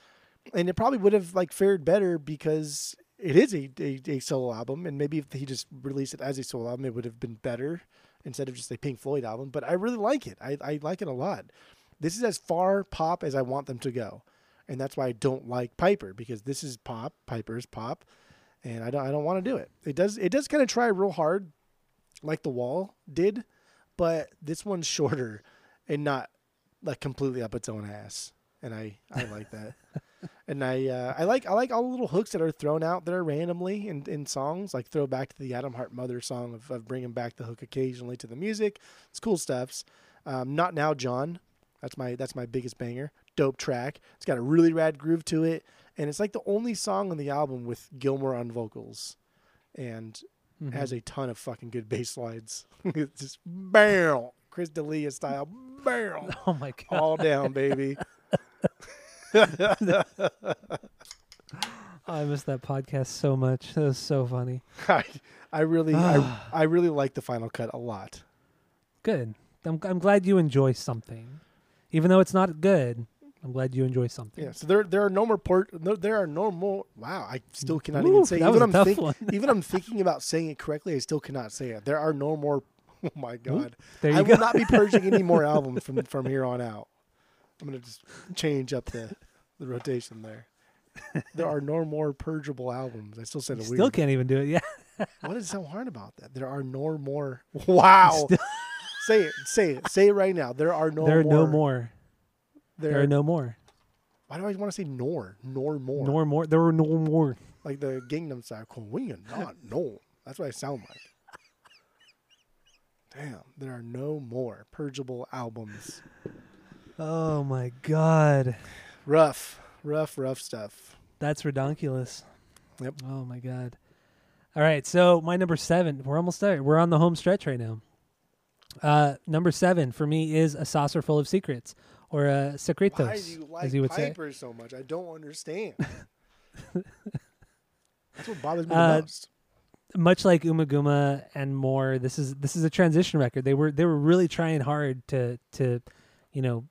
and it probably would have like fared better because it is a, a a solo album, and maybe if he just released it as a solo album, it would have been better instead of just a Pink Floyd album. But I really like it. I I like it a lot. This is as far pop as I want them to go and that's why I don't like Piper because this is pop. Piper's pop, and I don't I don't want to do it. It does it does kind of try real hard, like the Wall did, but this one's shorter and not like completely up its own ass, and I I like that. and I uh, I like I like all the little hooks that are thrown out there randomly in, in songs, like throw back to the Atom Heart Mother song of, of bringing back the hook occasionally to the music. It's cool stuffs. Um, Not now, John. That's my that's my biggest banger. Dope track. It's got a really rad groove to it, and it's like the only song on the album with Gilmour on vocals, and Mhm. has a ton of fucking good bass slides. it's just bam, Chris D'Elia style, bam, oh my god. all down, baby. I missed that podcast so much. That was so funny. I, I really, I, I really like the final cut a lot. Good. I'm I'm glad you enjoy something, even though it's not good. I'm glad you enjoy something. Yeah. So there, there are no more port. No, there are no more. Wow. I still cannot Ooh, even say. Even I'm think, even I'm thinking about saying it correctly. I still cannot say it. There are no more. Oh my god. There you I go. will not be purging any more albums from from here on out. I'm gonna just change up the the rotation there. There are no more purgeable albums. I still said it still weird. can't even do it. Yeah. What is so hard about that? There are no more. Wow. say it. Say it. Say it right now. There are no. there are more. no more. There, There are no more. Why do I want to say nor? Nor more. Nor more. There were no more. Like the Gangnam Style. Are not. No. That's what I sound like. Damn. There are no more purgeable albums. Oh my god. Rough. Rough. Rough stuff. That's redonkulous. Yep. Oh my god. All right, so my number seven. We're almost there. We're on the home stretch right now. Uh, number seven for me is a saucerful of secrets, or a secretos, Why do you like as you would say. Piper so much? I don't understand. That's what bothers me Uh, the most. Much like Ummagumma and more, this is this is a transition record. They were they were really trying hard to to, you know,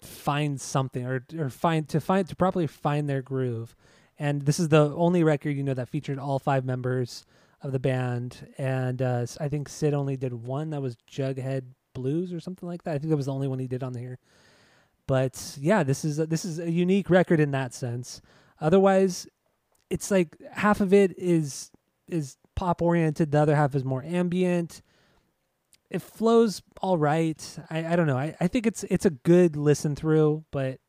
find something or or find to find to properly find their groove. And this is the only record you know that featured all five members of the band. And uh, I think Syd only did one that was Jugband Blues or something like that. I think that was the only one he did on here. But yeah, this is a, this is a unique record in that sense. Otherwise, it's like half of it is is pop oriented, the other half is more ambient. It flows all right. I, I don't know. I, I think it's it's a good listen through, but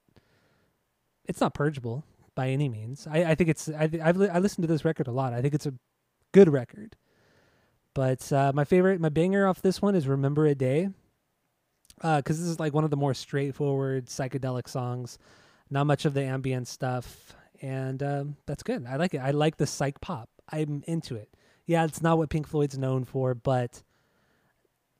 it's not purgeable by any means. I, I think it's I I've li- I listened to this record a lot. I think it's a good record. But uh, my favorite, my banger off this one is "Remember a Day," because this is like one of the more straightforward psychedelic songs. Not much of the ambient stuff, and um, that's good. I like it. I like the psych pop. I'm into it. Yeah, it's not what Pink Floyd's known for, but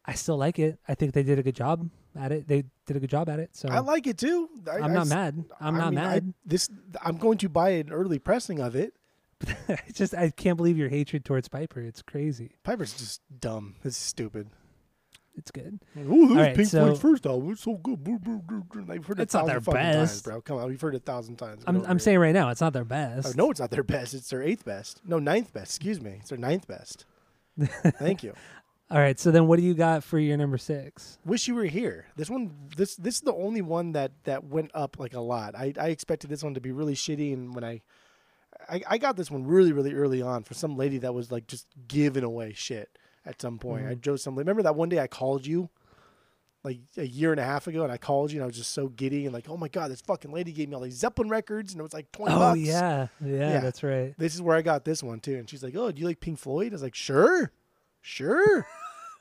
I still like it. I think they did a good job at it. They did a good job at it. So I like it too. I, I'm not mad. I'm I not mean, I- mad. this I'm going to buy an early pressing of it. it's just I can't believe your hatred towards Piper. It's crazy. Piper's just dumb. It's stupid. It's good. Oh, this right, Pink so- Floyd's first album. It's so good. I've heard it a It's not their fucking times, best. bro. Come on, we've heard it a thousand times. I'm I'm saying right now it's not their best. Oh, no, it's not their best. It's their eighth best. No, ninth best. Excuse me. It's their ninth best. Thank you. All right. So then, what do you got for your number six? Wish you were here. This one, this this is the only one that that went up like a lot. I I expected this one to be really shitty, and when I I, I got this one really really early on for some lady that was like just giving away shit at some point. I Mhm. drove some. Remember that one day I called you, like a year and a half ago, and I called you, and I was just so giddy and like, oh my god, this fucking lady gave me all these Zeppelin records, and it was like twenty Oh bucks. yeah. yeah, Yeah. that's right. This is where I got this one too. And she's like, "Oh, do you like Pink Floyd?" I was like, "Sure, sure."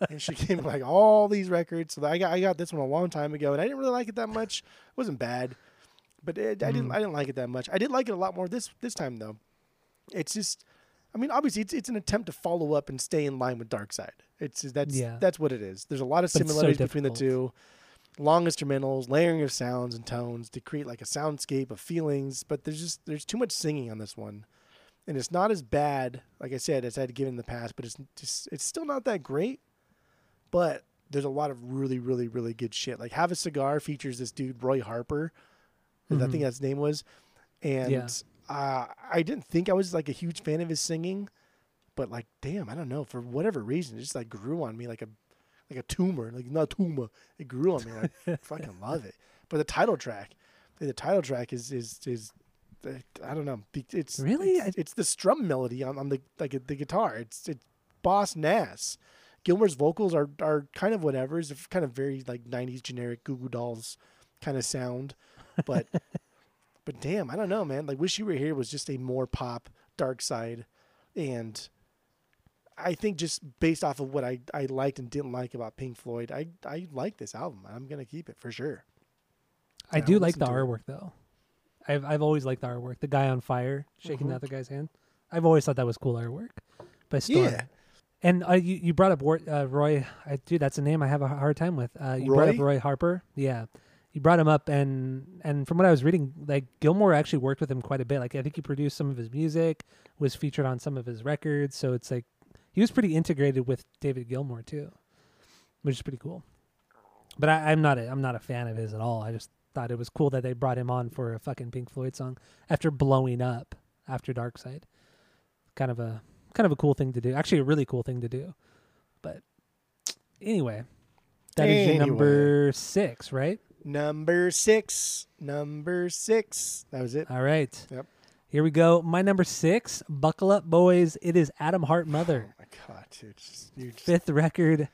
and she gave me like all these records. So I got I got this one a long time ago, and I didn't really like it that much. It wasn't bad, but it, I didn't Mhm. I didn't like it that much. I did like it a lot more this this time though. It's just, I mean, obviously it's it's an attempt to follow up and stay in line with Dark Side. It's that's Yeah. that's what it is. There's a lot of it's so similarities between the two. Long instrumentals, layering of sounds and tones to create like a soundscape of feelings, but there's just there's too much singing on this one and it's not as bad, like I said, as I'd given in the past, but it's just it's still not that great. But there's a lot of really, really, really good shit. Like Have a Cigar features this dude Roy Harper, I Mhm. think that's his name was, and Yeah. Uh, I didn't think I was like a huge fan of his singing, but like, damn, I don't know for whatever reason, it just like grew on me like a like a tumor, like not tumor, it grew on me. I fucking love it. But the title track, the title track is is is. uh, I don't know. It's Really? It's, it's the strum melody on, on the like the guitar. It's it's Boss Nass Gilmour's vocals are are kind of whatever. It's kind of very like '90s generic Goo Goo Dolls kind of sound, but but damn, I don't know, man. Like "Wish You Were Here" was just a more pop Dark Side, and I think just based off of what I I liked and didn't like about Pink Floyd, I I like this album. I'm gonna keep it for sure. I Yeah, do like the to it. artwork though. I've I've always liked the artwork. The guy on fire shaking Mhm. the other guy's hand. I've always thought that was cool artwork by Storm. Yeah, And uh, you you brought up War- uh, Roy. I, dude, that's a name I have a hard time with. Uh, you brought up Roy? Roy Harper. Yeah, you brought him up, and and from what I was reading, like Gilmour actually worked with him quite a bit. Like I think he produced some of his music, was featured on some of his records. So it's like he was pretty integrated with David Gilmour too, which is pretty cool. But I, I'm not a, I'm not a fan of his at all. I just thought it was cool that they brought him on for a fucking Pink Floyd song after blowing up after Dark Side. Kind of a kind of a cool thing to do. Actually, a really cool thing to do. But anyway, that is your number six, right? Number six, number six. That was it. All right. Yep. Here we go. My number six. Buckle up, boys. It is Atom Heart Mother. Oh my god, dude! Just, just, Fifth record.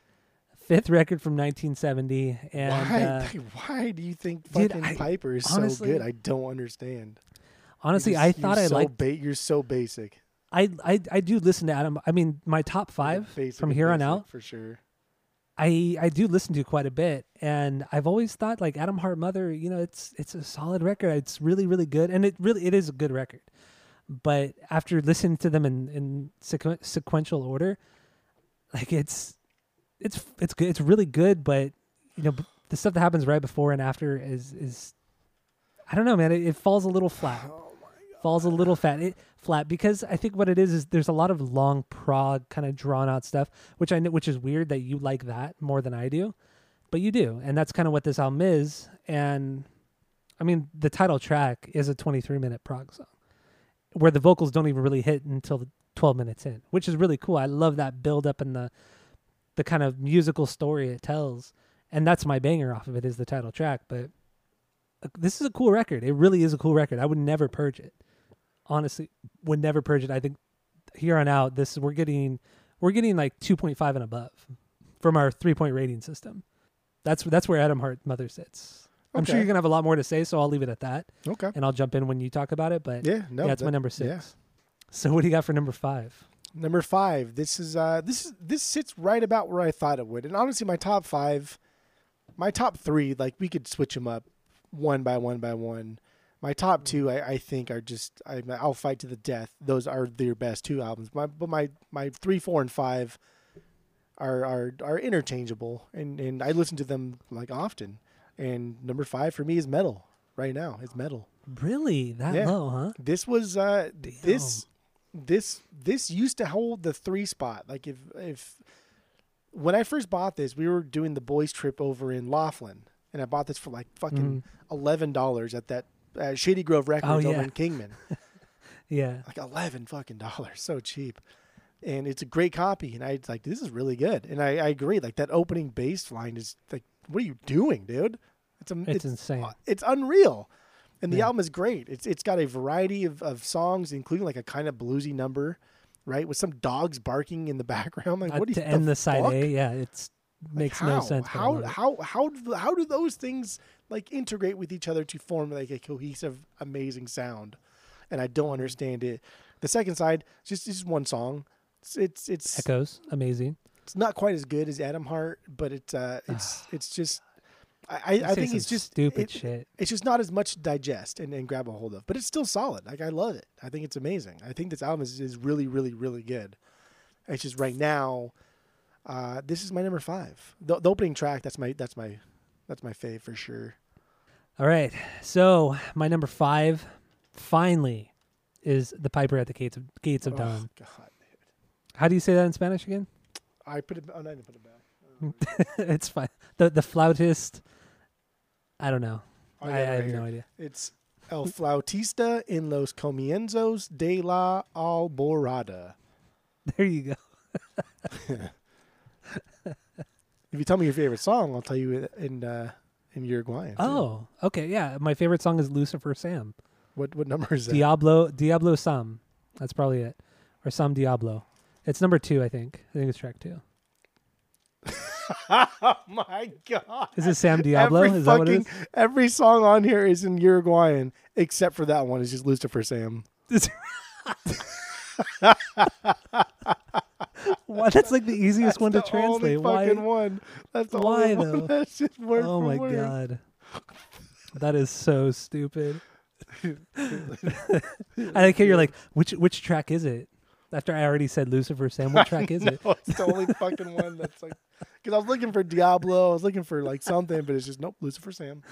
Fifth record from 1970, and why? uh, why do you think dude, fucking I- Piper is honestly- so good? I don't understand. honestly, You're I thought I so liked. Ba- you're so basic. I, I I do listen to Atom. I mean, my top five Basic from here on out. for sure. I I do listen to quite a bit, and I've always thought like Atom Heart Mother. You know, it's it's a solid record. It's really really good, and it really it is a good record. But after listening to them in in sequ- sequential order, like it's it's it's good. It's really good, but you know the stuff that happens right before and after is is I don't know, man. It, it falls a little flat. Falls a little fat it, flat because I think what it is is there's a lot of long prog kind of drawn out stuff, which I know which is weird that you like that more than I do, but you do, and that's kind of what this album is. And I mean, the title track is a 23 minute prog song, where the vocals don't even really hit until the 12 minutes in, which is really cool. I love that build up and the the kind of musical story it tells, and that's my banger off of it is the title track. But uh, this is a cool record. It really is a cool record. I would never purge it honestly would never purge it. I think here on out, this we're getting we're getting like two point five and above from our three point rating system. That's that's where Atom Heart Mother sits. I'm sure you're gonna have a lot more to say, so I'll leave it at that, Okay. and I'll jump in when you talk about it. But Yeah. No. yeah, it's my number six. yeah. So what do you got for number five? Number five. This is uh this is this sits right about where I thought it would. And honestly, my top five, my top three, like we could switch them up one by one by one. My top two, I, I think, are just I, I'll fight to the death. Those are their best two albums. My but my my three, four, and five are are are interchangeable, and and I listen to them like often. And number five for me is Meddle. Right now, it's Meddle. Really, that Yeah. low, huh? This was uh this this this used to hold the three spot. Like if if when I first bought this, we were doing the boys trip over in Laughlin, and I bought this for like fucking eleven dollars at that uh, Shady Grove Records Oh, over yeah. in Kingman. Yeah, like eleven fucking dollars, so cheap. And it's a great copy, and I was like, this is really good. And I, I agree, like that opening bass line is like, what are you doing, dude? It's a, it's, insane. uh, it's unreal. And the Yeah. album is great. It's it's got a variety of, of songs, including like a kind of bluesy number, right? With some dogs barking in the background. Like Uh, what do to you end the side fuck? A, yeah, it's makes how? no sense. I How how how how do those things like integrate with each other to form like a cohesive, amazing sound? And I don't understand it. The second side, just it's just one song. It's it's it's, Echoes, amazing. it's not quite as good as Atom Heart, but it's uh it's it's just I, I, I think it's just stupid it- shit. it's just not as much to digest and, and grab a hold of, but it's still solid. Like I love it. I think it's amazing. I think this album is, is really, really, really good. It's just right now, uh, this is my number five. The, the opening track, that's my that's my that's my fave for sure. All right. So my number five, finally, is the Piper at the Gates of Gates of Oh, Dawn. God, dude. How do you say that in Spanish again? I put it. Oh, no, I didn't put it back. it's fine. The the flautist. I don't know. Oh, I, yeah, I right have here. no idea. It's El Flautista en los Comienzos de la Alborada. There you go. If you tell me your favorite song, I'll tell you in uh, in Uruguayan. too. Oh, okay. Yeah, my favorite song is Lucifer Sam. what what number is that? Diablo Diablo Sam. That's probably it, or Sam Diablo. It's number two, I think. I think it's track two. oh my god! Is it Sam Diablo? Every is that what it fucking every song on here is in Uruguayan except for that one. It's just Lucifer Sam. Why? That's like the easiest one to That's the only translate. Why? fucking one. That's the why, only one though? that's just word Oh my word. god. That is so stupid. I how you're like, which which track is it? After I already said Lucifer Sam, what track is it? It's the only fucking one that's like. Because I was looking for Diablo, I was looking for like something, but it's just nope, Lucifer Sam.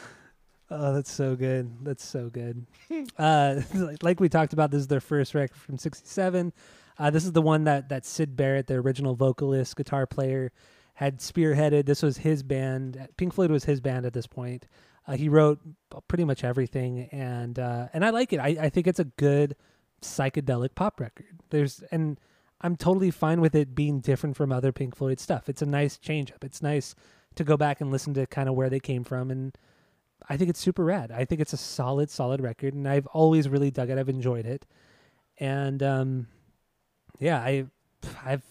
Oh, that's so good. That's so good. uh, like we talked about, this is their first record from '67. Uh, this is the one that that Syd Barrett, the original vocalist, guitar player, had spearheaded. This was his band. Pink Floyd was his band at this point. Uh, he wrote pretty much everything, and uh, and I like it. I, I think it's a good psychedelic pop record. There's and I'm totally fine with it being different from other Pink Floyd stuff. It's a nice change up. It's nice to go back and listen to kind of where they came from and I think it's super rad. I think it's a solid, solid record, and I've always really dug it. I've enjoyed it, and um, yeah, I, I've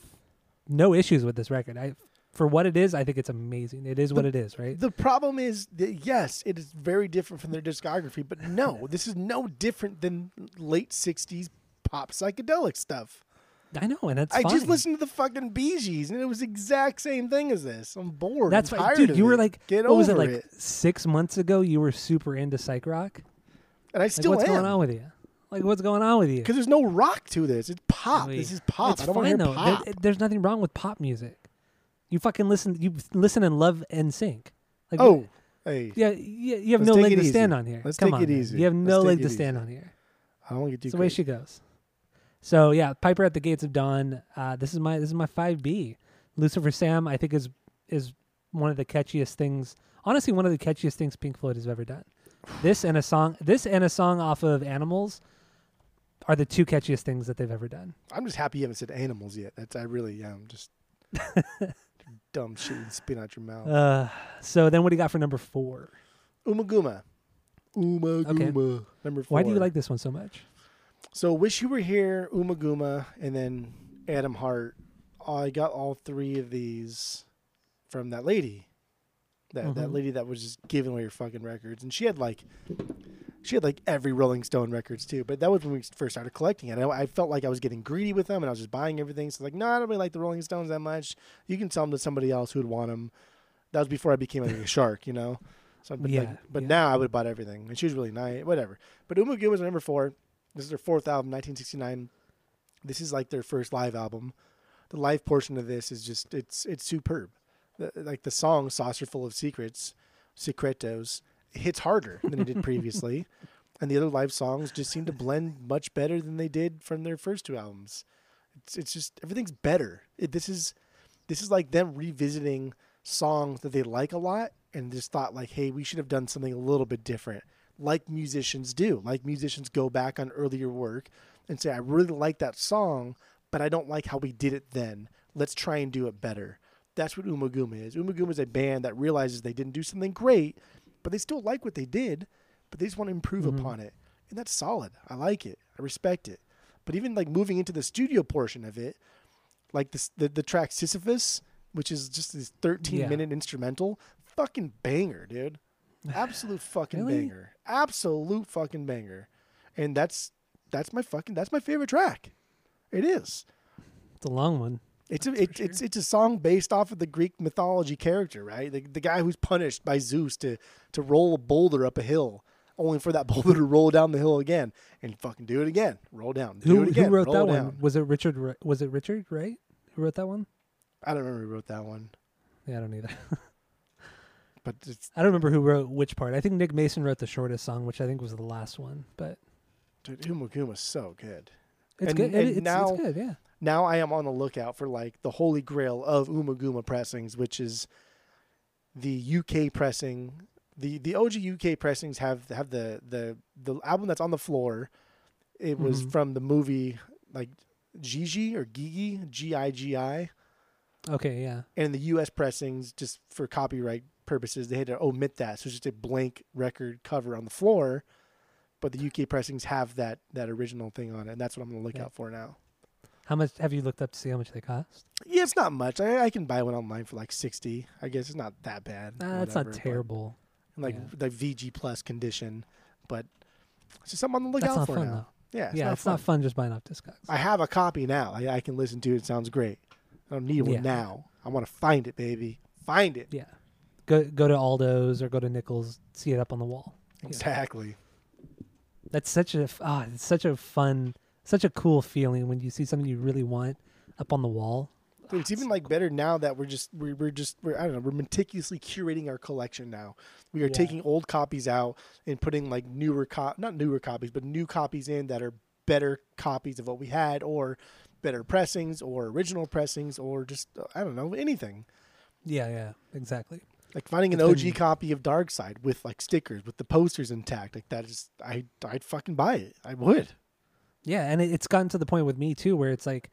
no issues with this record. I, for what it is, I think it's amazing. It is what it is, right? The problem is that yes, it is very different from their discography, but no, this is no different than late '60s pop psychedelic stuff. I know, and that's I fine. just listened to the fucking Bee Gees, and it was the exact same thing as this. I'm bored. That's tired dude. You were like, get what over was it like it. six months ago? You were super into psych rock. And I Like, still what's am. going on with you? Like, what's going on with you? Because there's no rock to this. It's pop. This is pop. It's I don't fine want to hear There- pop. there's nothing wrong with pop music. You fucking listen. You listen and love and sync. Like, oh, hey, Yeah, you, you have Let's no leg to easy. stand on here. Let's Come take on, it man. easy. You have Let's no leg to easy. stand on here. I don't want to get too It's the way she goes. So yeah, Piper at the Gates of Dawn. Uh, this is my this is my five B. Lucifer Sam, I think is is one of the catchiest things. Honestly, one of the catchiest things Pink Floyd has ever done. This and a song. This and a song off of Animals are the two catchiest things that they've ever done. I'm just happy you haven't said animals yet. That's I really am. Just dumb shit you spit out your mouth. Uh, so then, what do you got for number four? Ummagumma. Ummagumma. Okay. Number four. Why do you like this one so much? So wish you were here, Ummagumma, and then Atom Heart. I got all three of these from that lady. That that Mhm. lady that was just giving away her fucking records, and she had like, she had like every Rolling Stone records too. But that was when we first started collecting it. I, I felt like I was getting greedy with them, and I was just buying everything. So like, no, I don't really like the Rolling Stones that much. You can sell them to somebody else who would want them. That was before I became like a shark, you know. So, but Yeah, like, but yeah. now I would have bought everything, and she was really nice. Whatever. But Ummagumma was number four. This is their fourth album, 1969. This is like their first live album. The live portion of this is just it's it's superb. The, like the song "Saucerful of Secrets," "Secretos," hits harder than it did previously, and the other live songs just seem to blend much better than they did from their first two albums. It's it's just everything's better. It, this is this is like them revisiting songs that they like a lot and just thought like, hey, we should have done something a little bit different, like musicians do. Like musicians go back on earlier work and say, I really like that song, but I don't like how we did it then. Let's try and do it better. That's what Ummagumma is. Ummagumma is a band that realizes they didn't do something great, but they still like what they did, but they just want to improve Mhm. upon it. And that's solid. I like it. I respect it. But even like moving into the studio portion of it, like this, the the track Sisyphus, which is just this 13 Yeah. minute instrumental, fucking banger, dude. Absolute fucking Really? banger. Absolute fucking banger. And that's that's my fucking that's my favorite track. It is. It's a long one. It's a for it's, it's a song based off of the Greek mythology character, right? The, the guy who's punished by Zeus to to roll a boulder up a hill, only for that boulder to roll down the hill again and fucking do it again, roll down, do Who it again, who wrote roll that down. one? Was it Richard? Ri- Was it Richard? Right? Who wrote that one? I don't remember who wrote that one, Yeah, I don't either. but it's I don't remember who wrote which part. I think Nick Mason wrote the shortest song, which I think was the last one. But dude, Ummagumma's so good. it's And- good. It- and it's, now- it's good. Yeah. Now I am on the lookout for like the holy grail of Ummagumma pressings, which is the UK pressing. The the OG UK pressings have have the the the album that's on the floor. It was Mhm. from the movie like Gigi or Gigi G I G I, Okay. Yeah. and the US pressings just for copyright purposes they had to omit that, so it's just a blank record cover on the floor. But the UK pressings have that that original thing on it, and that's what I'm gonna look Yeah. out for now. How much have you looked up to see how much they cost? Yeah, it's not much. I, I can buy one online for like sixty. I guess it's not that bad. Uh, it's not terrible. like Yeah. the VG plus condition, but it's just something on the look That's out not for fun now. though. Yeah, it's yeah, not it's fun. not fun just buying off Discogs. I have a copy now. I, I can listen to it. It sounds great. I don't need one Yeah. now. I want to find it, baby. Find it. yeah, go go to Aldo's or go to Nichols, see it up on the wall. Exactly. That's such a ah, it's such a fun, such a cool feeling when you see something you really want up on the wall. Dude, it's even like better now that we're just we're, we're just we're I don't know we're meticulously curating our collection now. We are Yeah. taking old copies out and putting like newer cop not newer copies but new copies in that are better copies of what we had or better pressings or original pressings or just I don't know anything. Yeah, yeah, exactly. Like finding an OG copy of Dark Side with like stickers with the posters intact like that is I I'd fucking buy it. I would. Yeah, and it, it's gotten to the point with me too, where it's like,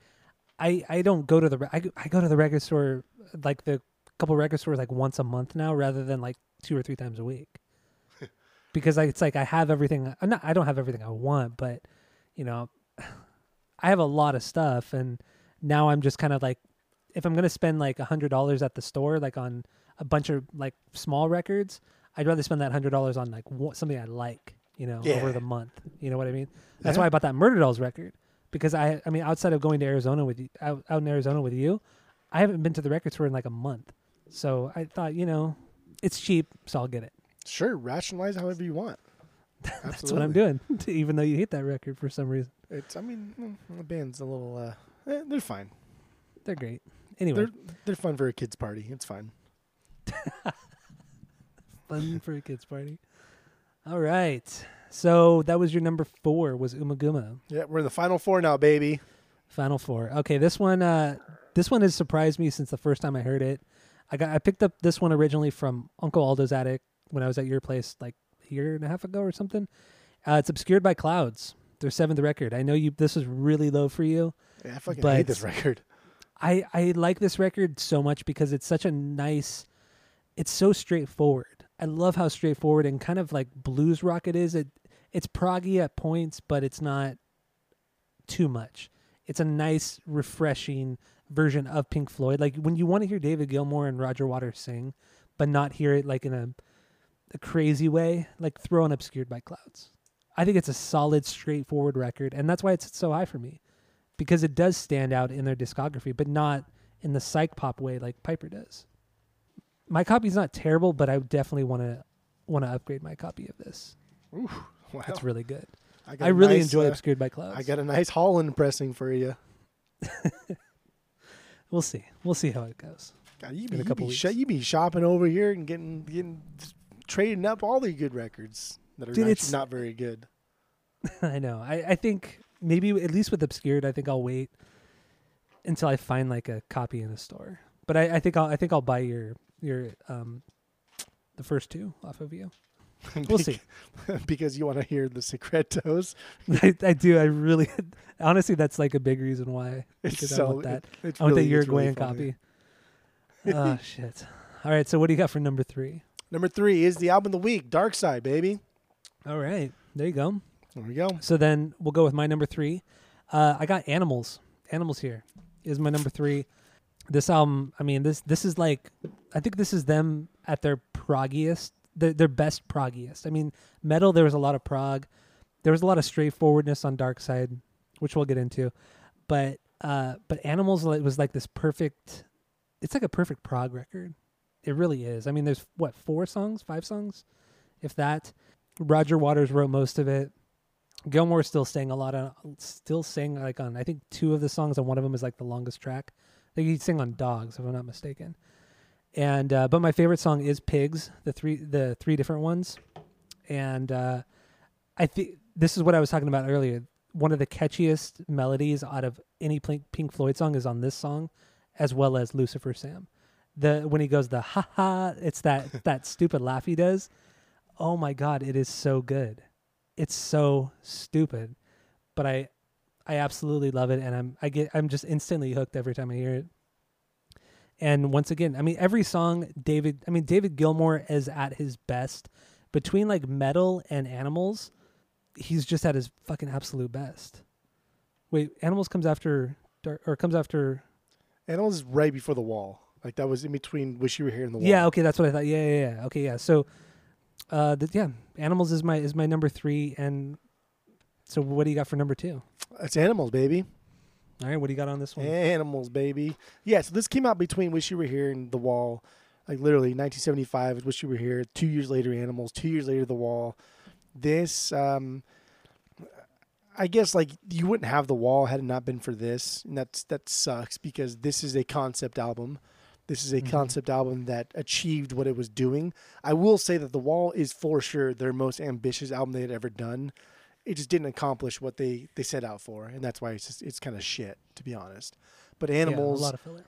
I I don't go to the I go, I go to the record store like the couple record stores like once a month now, rather than like two or three times a week, because I, it's like I have everything. I'm not I don't have everything I want, but you know, I have a lot of stuff, and now I'm just kind of like, if I'm gonna spend like a hundred dollars at the store, like on a bunch of like small records, I'd rather spend that hundred dollars on like something I like, you know, over the month. You know what I mean? That's Yeah. why I bought that Murderdolls record because I, I mean, outside of going to Arizona with you, out, out in Arizona with you, I haven't been to the record store in like a month. So I thought, you know, it's cheap, so I'll get it. Sure, rationalize however you want. That's what I'm doing, even though you hate that record for some reason. It's I mean mm, the band's a little uh eh, they're fine. They're great. Anyway, They're they're fun for a kids party. It's fine. fun for a kids party. All right. So that was your number four was Ummagumma. Yeah, we're in the final four now, baby. Final four. Okay, this one uh this one has surprised me since the first time I heard it. I got I picked up this one originally from Uncle Aldo's attic when I was at your place like a year and a half ago or something. Uh, it's obscured by clouds. Their seventh record. I know you this was really low for you. Yeah, I fucking hate this record. I I like this record so much because it's such a nice it's so straightforward. I love how straightforward and kind of like blues rock it is. It it's proggy at points, but it's not too much. It's a nice, refreshing version of Pink Floyd. Like when you want to hear David Gilmour and Roger Waters sing, but not hear it like in a, a crazy way, like thrown Obscured by Clouds. I think it's a solid, straightforward record, and that's why it's so high for me. Because it does stand out in their discography, but not in the psych pop way like Piper does. My copy's not terrible, but I definitely want to want to upgrade my copy of this. Ooh, wow. It's really good. I, I really nice, enjoy uh, Obscured by Clouds. I got a nice Holland pressing for you. We'll see. We'll see how it goes. God, you be, a you, be sh- you be shopping over here and getting getting trading up all the good records that are Dude, it's- not very good. I know. I, I think maybe at least with Obscured, I think I'll wait until I find like a copy in a store. But I, I think I'll I think I'll buy your your um the first two off of you. We'll see. because you want to hear the secretos. I, I do. I really honestly that's like a big reason why. It's I want that. it- it's I want really, the it's really Uruguayan copy. oh shit. All right. So what do you got for number three? Number three is the album of the week, Dark Side, baby. All right. There you go. There we go. So then we'll go with my number three. Uh, I got Animals. Animals here is my number three. This album, I mean, this this is like, I think this is them at their proggiest, their, their best proggiest. I mean, Meddle there was a lot of prog, there was a lot of straightforwardness on Dark Side, which we'll get into, but uh, but Animals was like this perfect. It's like a perfect prog record. It really is. I mean, there's what four songs, five songs, if that. Roger Waters wrote most of it. Gilmour still sang a lot on, still sang like on I think two of the songs, and one of them is like the longest track. I think he sang on Dogs, if I'm not mistaken. And uh, but my favorite song is Pigs, the three the three different ones, and uh, I think this is what I was talking about earlier. One of the catchiest melodies out of any Pink Pink Floyd song is on this song, as well as Lucifer Sam. The when he goes the ha ha, it's that that stupid laugh he does. Oh my god, it is so good it's so stupid, but I I absolutely love it, and I'm I get I'm just instantly hooked every time I hear it. And once again, I mean every song David I mean David Gilmour is at his best between like Meddle and animals. He's just at his fucking absolute best. Wait, animals comes after Dark, or comes after. Animals is right before the wall. Like that was in between Wish You Were Here and the wall. Yeah, okay, that's what I thought. Yeah, yeah, yeah. Okay, yeah. So, uh, yeah, Animals is my is my number three, and so what do you got for number two? It's Animals, baby. All right, what do you got on this one? Animals, baby. Yeah, so this came out between Wish You Were Here and The Wall. Like literally 1975 is Wish You Were Here. Two years later, Animals. Two years later, The Wall. This, um, I guess, like you wouldn't have The Wall had it not been for this, and that's that sucks because this is a concept album. This is a Mhm. concept album that achieved what it was doing. I will say that The Wall is for sure their most ambitious album they had ever done. It just didn't accomplish what they they set out for, and that's why it's just it's kind of shit to be honest. But Yeah, Animals, a lot of filler.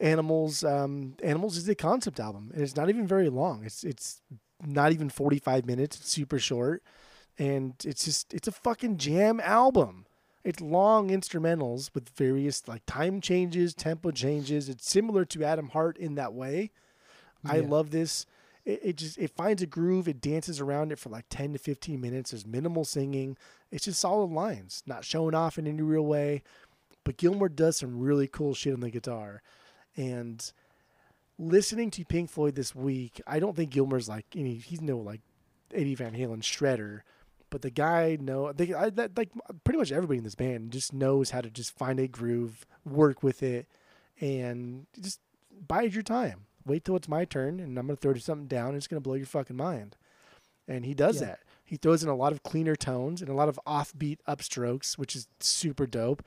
Animals, um, Animals is a concept album, and it's not even very long. It's it's not even forty five minutes. It's super short, and it's just it's a fucking jam album. It's long instrumentals with various like time changes, tempo changes. It's similar to Atom Heart in that way. I love this. It, it just it finds a groove. It dances around it for like ten to fifteen minutes. There's minimal singing. It's just solid lines, not showing off in any real way. But Gilmour does some really cool shit on the guitar. And listening to Pink Floyd this week, I don't think Gilmour's like any. He's no like Eddie Van Halen shredder, but the guy know they I, that, like pretty much everybody in this band just knows how to just find a groove, work with it, and just bide your time. Wait till it's my turn, and I'm gonna throw something down. And it's gonna blow your fucking mind. And he does Yeah. that. He throws in a lot of cleaner tones and a lot of offbeat upstrokes, which is super dope.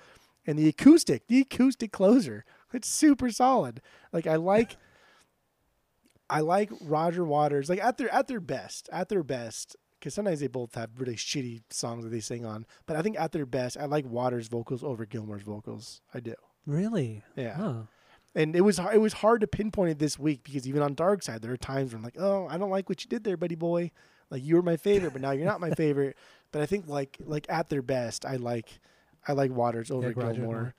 And the acoustic, the acoustic closer, it's super solid. Like I like, I like Roger Waters. Like at their at their best, at their best, because sometimes they both have really shitty songs that they sing on. But I think at their best, I like Waters' vocals over Gilmour's vocals. I do. Really? Yeah. Huh. And it was it was hard to pinpoint it this week because even on Dark Side, there are times where I'm like, oh, I don't like what you did there, buddy boy. Like you were my favorite, but now you're not my favorite. But I think like like at their best, I like I like Waters over Roger Gilmour. more.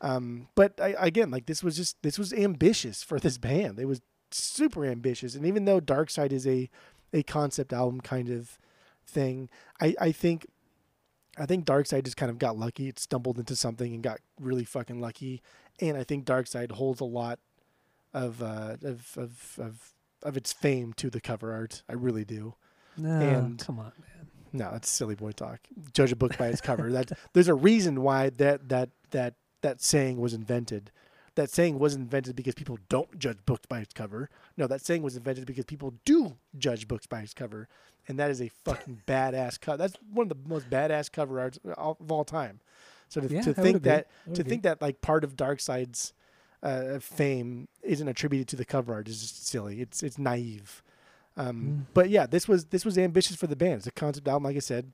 Um, but I, again, like this was just this was ambitious for this band. It was super ambitious, and even though Dark Side is a a concept album kind of thing, I I think I think Dark Side just kind of got lucky. It stumbled into something and got really fucking lucky. And I think Dark Side holds a lot of uh, of, of of of its fame to the cover art. I really do. No, And- come on, man. No, that's silly boy talk. Judge a book by its cover. That there's a reason why that that that that saying was invented. That saying wasn't invented because people don't judge books by its cover. No, that saying was invented because people do judge books by its cover, and that is a fucking badass cut. That's one of the most badass cover arts of all time. So to, Yeah, to think that to think that like part of Dark Side's uh, fame isn't attributed to the cover art is just silly. It's it's naive. Um, Mm. But yeah, this was this was ambitious for the band. It's a concept album, like I said,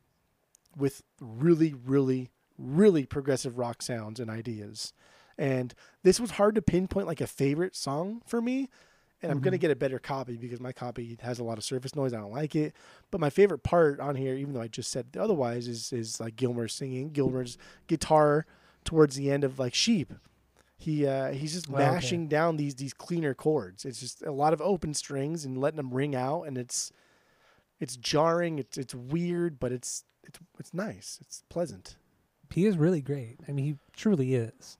with really, really, really progressive rock sounds and ideas. And this was hard to pinpoint like a favorite song for me. And I'm gonna Mhm. get a better copy because my copy has a lot of surface noise. I don't like it. But my favorite part on here, even though I just said otherwise, is is like Gilmer singing. Gilmer's guitar towards the end of like Sheep. He uh, he's just Oh, okay. mashing down these these cleaner chords. It's just a lot of open strings and letting them ring out, and it's it's jarring. It's it's weird, but it's it's it's nice. It's pleasant. He is really great. I mean, he truly is.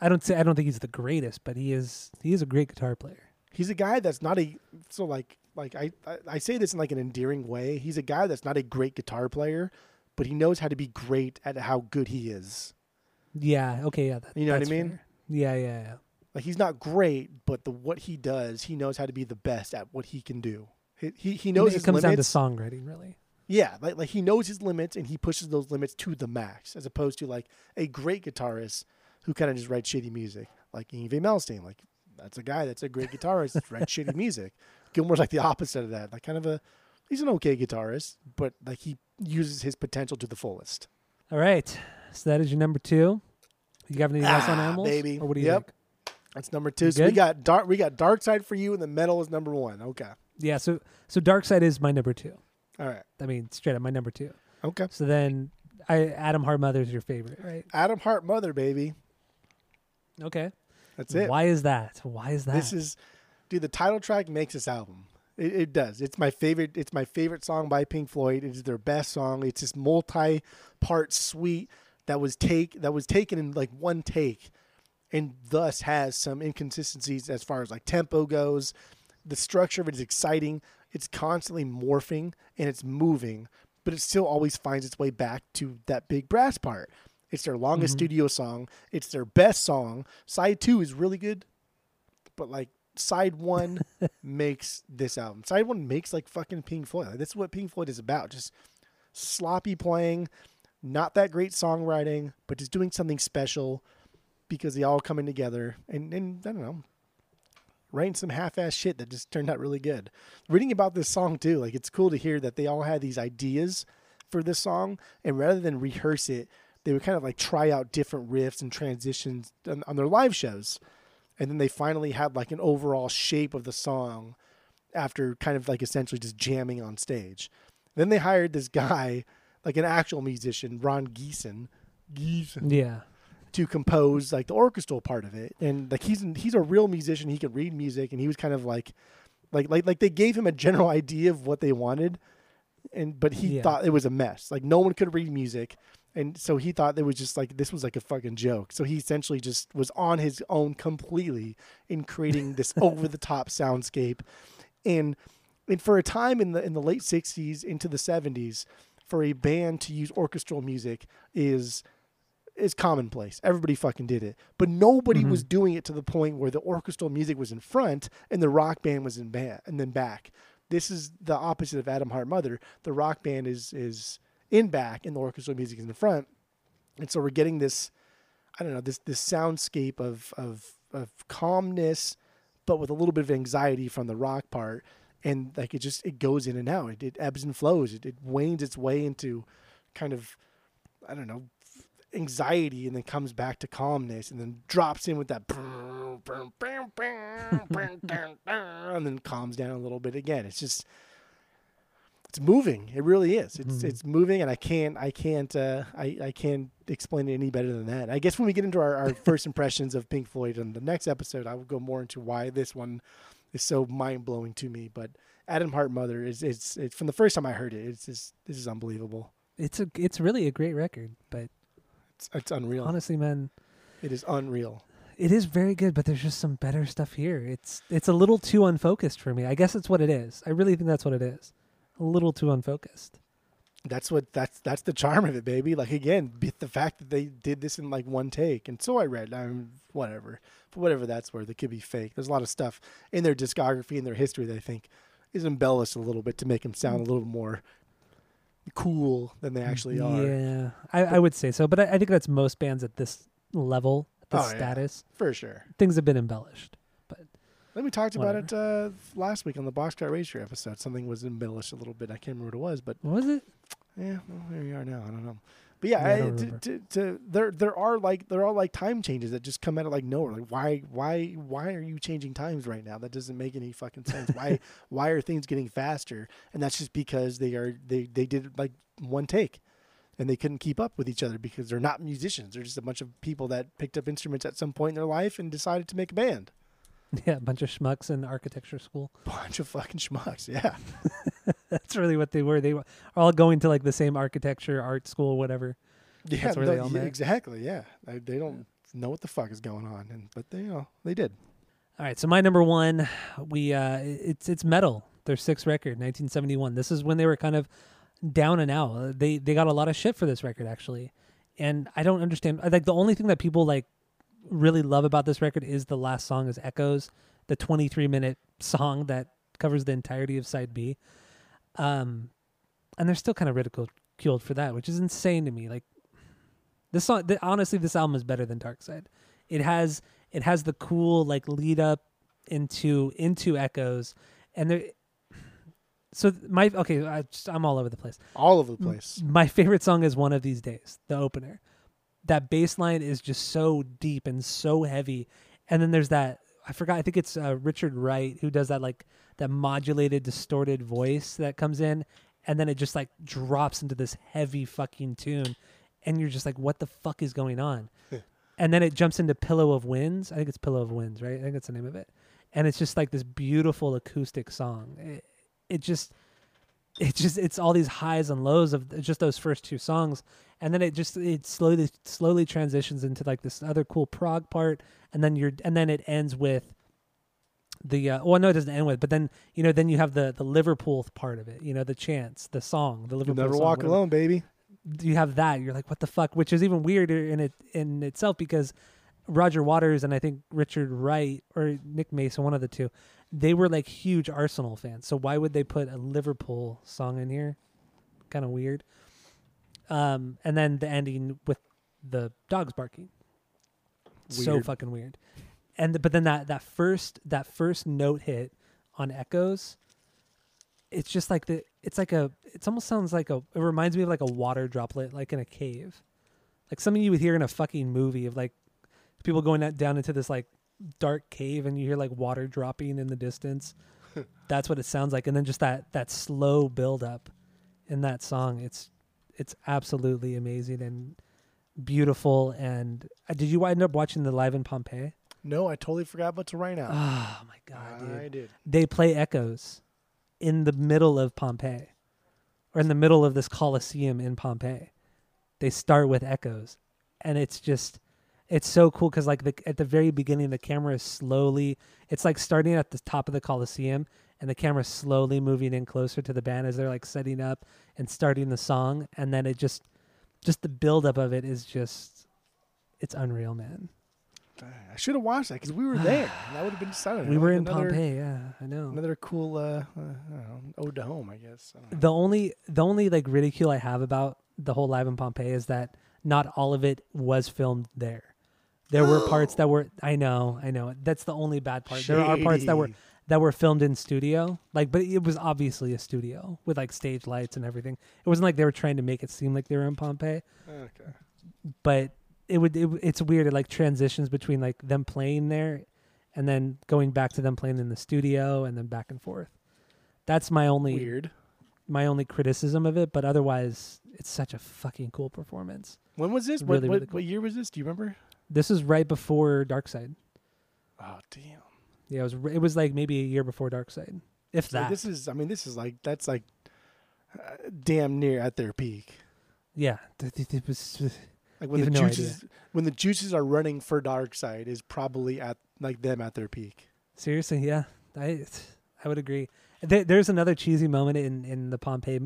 I don't say I don't think he's the greatest, but he is. He is a great guitar player. He's a guy that's not a so like like I, I I say this in like an endearing way. He's a guy that's not a great guitar player, but he knows how to be great at how good he is. Yeah. Okay. Yeah. That, You know what I mean? fair. Yeah. Yeah. Yeah. Like he's not great, but the what he does, he knows how to be the best at what he can do. He he, he knows it his comes limits. down to songwriting, really. Yeah, like like he knows his limits and he pushes those limits to the max, as opposed to like a great guitarist who kind of just writes shitty music, like Yngwie Malmsteen. Like that's a guy that's a great guitarist writes shitty music. Gilmour's like the opposite of that. Like kind of a he's an okay guitarist, but like he uses his potential to the fullest. All right. So that is your number two. You have anything else on Ah, animals? baby. Or what do you Yep. think? That's number two. You So we got dark we got Dark Side for you, and the metal is number one. Okay, Yeah. So so Dark Side is my number two. all right, I mean, straight up my number two. okay. So then, I Atom Heart Mother is your favorite, right? Atom Heart, Mother, baby. Okay. That's it. Why is that? Why is that? This is, dude. The title track makes this album. It, it does. It's my favorite. It's my favorite song by Pink Floyd. It is their best song. It's this multi-part suite that was take that was taken in like one take, and thus has some inconsistencies as far as like tempo goes. The structure of it is exciting. It's constantly morphing and it's moving, but it still always finds its way back to that big brass part. It's their longest Mhm. studio song. It's their best song. Side two is really good, but like side one makes this album. Side one makes like fucking Pink Floyd. Like, that's what Pink Floyd is about. Just sloppy playing, not that great songwriting, but just doing something special because they all coming together and, and I don't know, writing some half-ass shit that just turned out really good. Reading about this song too, like it's cool to hear that they all had these ideas for this song, and rather than rehearse it, they would kind of like try out different riffs and transitions on, on their live shows, and then they finally had like an overall shape of the song after kind of like essentially just jamming on stage. Then they hired this guy, like an actual musician, Ron Geesin, Geesin Yeah. to compose like the orchestral part of it. And like he's he's a real musician. He can read music, and he was kind of like like like like they gave him a general idea of what they wanted, and but he Yeah. thought it was a mess. Like no one could read music. And so he thought it was just like this was like a fucking joke. So he essentially just was on his own completely in creating this over the top soundscape. And and for a time in the in the late sixties into the seventies, for a band to use orchestral music is is commonplace. Everybody fucking did it. But nobody Mhm. was doing it to the point where the orchestral music was in front and the rock band was in back and then back. This is the opposite of Atom Heart Mother. The rock band is is in back and the orchestral music is in the front. And so we're getting this I don't know, this this soundscape of of of calmness but with a little bit of anxiety from the rock part and like it just it goes in and out. It, it ebbs and flows. It, it wanes its way into kind of I don't know anxiety and then comes back to calmness and then drops in with that and then calms down a little bit again. It's just it's moving. It really is. It's Mhm. it's moving and I can't I can't uh I, I can't explain it any better than that. I guess when we get into our, our first impressions of Pink Floyd in the next episode I will go more into why this one is so mind blowing to me. But Atom Heart Mother is it's it's from the first time I heard it, it's just this is unbelievable. It's a it's really a great record, but It's it's unreal. honestly, man, It is unreal. it is very good. But there's just some better stuff here. It's it's a little too unfocused for me. I guess it's what it is. I really think that's what it is. A little too unfocused. That's what that's that's the charm of it, baby. Like again, the fact that they did this in like one take, and so I read. I'm whatever for whatever that's worth. It could be fake. There's a lot of stuff in their discography and their history that I think is embellished a little bit to make them sound a little more cool than they actually mm, are. Yeah, I, I would say so. But I, I think that's most bands at this level, this Oh, yeah. status. For sure. Things have been embellished. Then we talked about it uh, last week on the Boxcar Racer episode. Something was embellished a little bit. I can't remember what it was, but What was it? Yeah, well, here we are now. I don't know, but yeah, Yeah, I I, to, to, to, there there are like there are like time changes that just come out of like nowhere. Like why why why are you changing times right now? That doesn't make any fucking sense. why why are things getting faster? And that's just because they are they they did it like one take. And they couldn't keep up with each other because they're not musicians. They're just a bunch of people that picked up instruments at some point in their life and decided to make a band. Yeah, a bunch of schmucks in architecture school. Bunch of fucking schmucks. Yeah. That's really what they were. They were all going to like the same architecture, art school, whatever. Yeah, That's where no, they all yeah, met. exactly. Yeah, they, they don't know what the fuck is going on, and but they you know they did. All right, so my number one, we uh, it's it's Meddle. Their sixth record, 1971. This is when they were kind of down and out. Uh, They they got a lot of shit for this record actually, and I don't understand. Like the only thing that people like really love about this record is the last song is Echoes, the 23 minute song that covers the entirety of side B. Um, and they're still kind of ridiculed for that, which is insane to me. Like this song, th- honestly, this album is better than Dark Side. It has it has the cool like lead up into into Echoes, and there. So my okay, I just, I'm all over the place. All over the place. My favorite song is "One of These Days," the opener. That bass line is just so deep and so heavy, and then there's that I forgot. I think it's uh, Richard Wright who does that like that modulated, distorted voice that comes in, and then it just like drops into this heavy fucking tune, and you're just like, what the fuck is going on? and then it jumps into "Pillow of Winds." I think it's "Pillow of Winds," right? I think that's the name of it, and it's just like this beautiful acoustic song. It, it just it's just it's all these highs and lows of just those first two songs and then it just it slowly slowly transitions into like this other cool prog part and then you're and then it ends with the uh, well no it doesn't end with but then you know then you have the the liverpool part of it you know the chants the song the You'll liverpool never song, walk whatever. alone, baby. you have that you're like what the fuck which is even weirder in it in itself because roger waters and i think richard wright or nick mason one of the two they were like huge arsenal fans. So why would they put a liverpool song in here? Kind of weird. Um and then the ending with the dogs barking. So Weird. fucking weird. And th- but then that that first that first note hit on echoes it's just like the it's like a it almost sounds like a it reminds me of like a water droplet like in a cave. Like something you would hear in a fucking movie of like people going down into this like dark cave and you hear like water dropping in the distance that's what it sounds like and then just that that slow build up in that song it's it's absolutely amazing and beautiful and uh, did you end up watching the live in pompeii No, I totally forgot about to right now. oh my god dude I did. they play echoes in the middle of Pompeii or in the middle of this Colosseum in Pompeii. They start with echoes and it's just it's so cool cuz like the, at the very beginning the camera is slowly it's like starting at the top of the Colosseum and the camera slowly moving in closer to the band as they're like setting up and starting the song and then it just just the buildup of it is just it's unreal man. I should have watched that because we were there. that would have been exciting. We were in another, Pompeii, yeah, I know. Another cool uh, uh, know, ode to home, I guess. I the only the only like ridicule I have about the whole live in Pompeii is that not all of it was filmed there. There were parts that were I know, I know. That's the only bad part. There are parts that were Shady. that were filmed in studio. Like but it was obviously a studio with like stage lights and everything. It wasn't like they were trying to make it seem like they were in Pompeii, Okay. but it would it, it's weird it like transitions between like them playing there and then going back to them playing in the studio and then back and forth. That's my only Weird. my only criticism of it, but otherwise, it's such a fucking cool performance. When was this? Really, what, really cool. what year was this? Do you remember? This is right before Dark Side. Oh damn. Yeah, it was. It was like maybe a year before Dark Side, if So that. this is. I mean, this is like that's like uh, damn near at their peak. yeah, it was. Like when the no juices when the juices are running for Dark Side is probably at like them at their peak. Seriously, yeah, I I would agree. There, there's another cheesy moment in in the Pompeii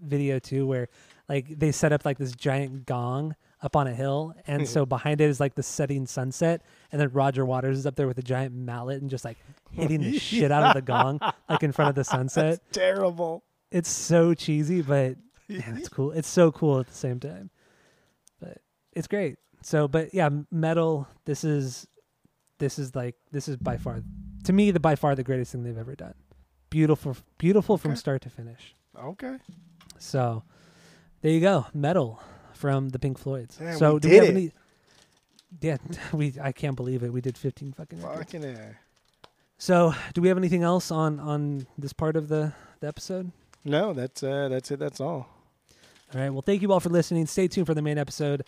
video too, where like they set up like this giant gong up on a hill, and so mm-hmm. behind it is like the setting sunset, and then Roger Waters is up there with a giant mallet and just like hitting the shit out of the gong, like in front of the sunset. Terrible. It's so cheesy, but man, it's cool. It's so cool at the same time. But it's great. So, but yeah, Meddle. This is, this is like this is by far, to me, the by far the greatest thing they've ever done. Beautiful, beautiful from start to finish. Okay. So, there you go, Meddle from the Pink Floyds. Yeah, so, we do did we have it. any? Yeah, we. I can't believe it. We did 15 fucking. records. Fucking air. So, do we have anything else on on this part of the the episode? no, that's uh, that's it. That's all. All right. Well, thank you all for listening. Stay tuned for the main episode.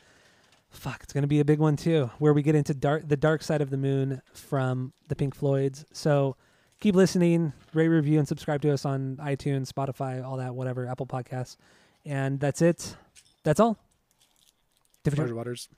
Fuck, it's going to be a big one too, where we get into dark the dark side of the moon from the Pink Floyds. So keep listening, rate, review, and subscribe to us on iTunes, Spotify, all that, whatever, Apple Podcasts. And that's it. That's all. Different Roger Waters.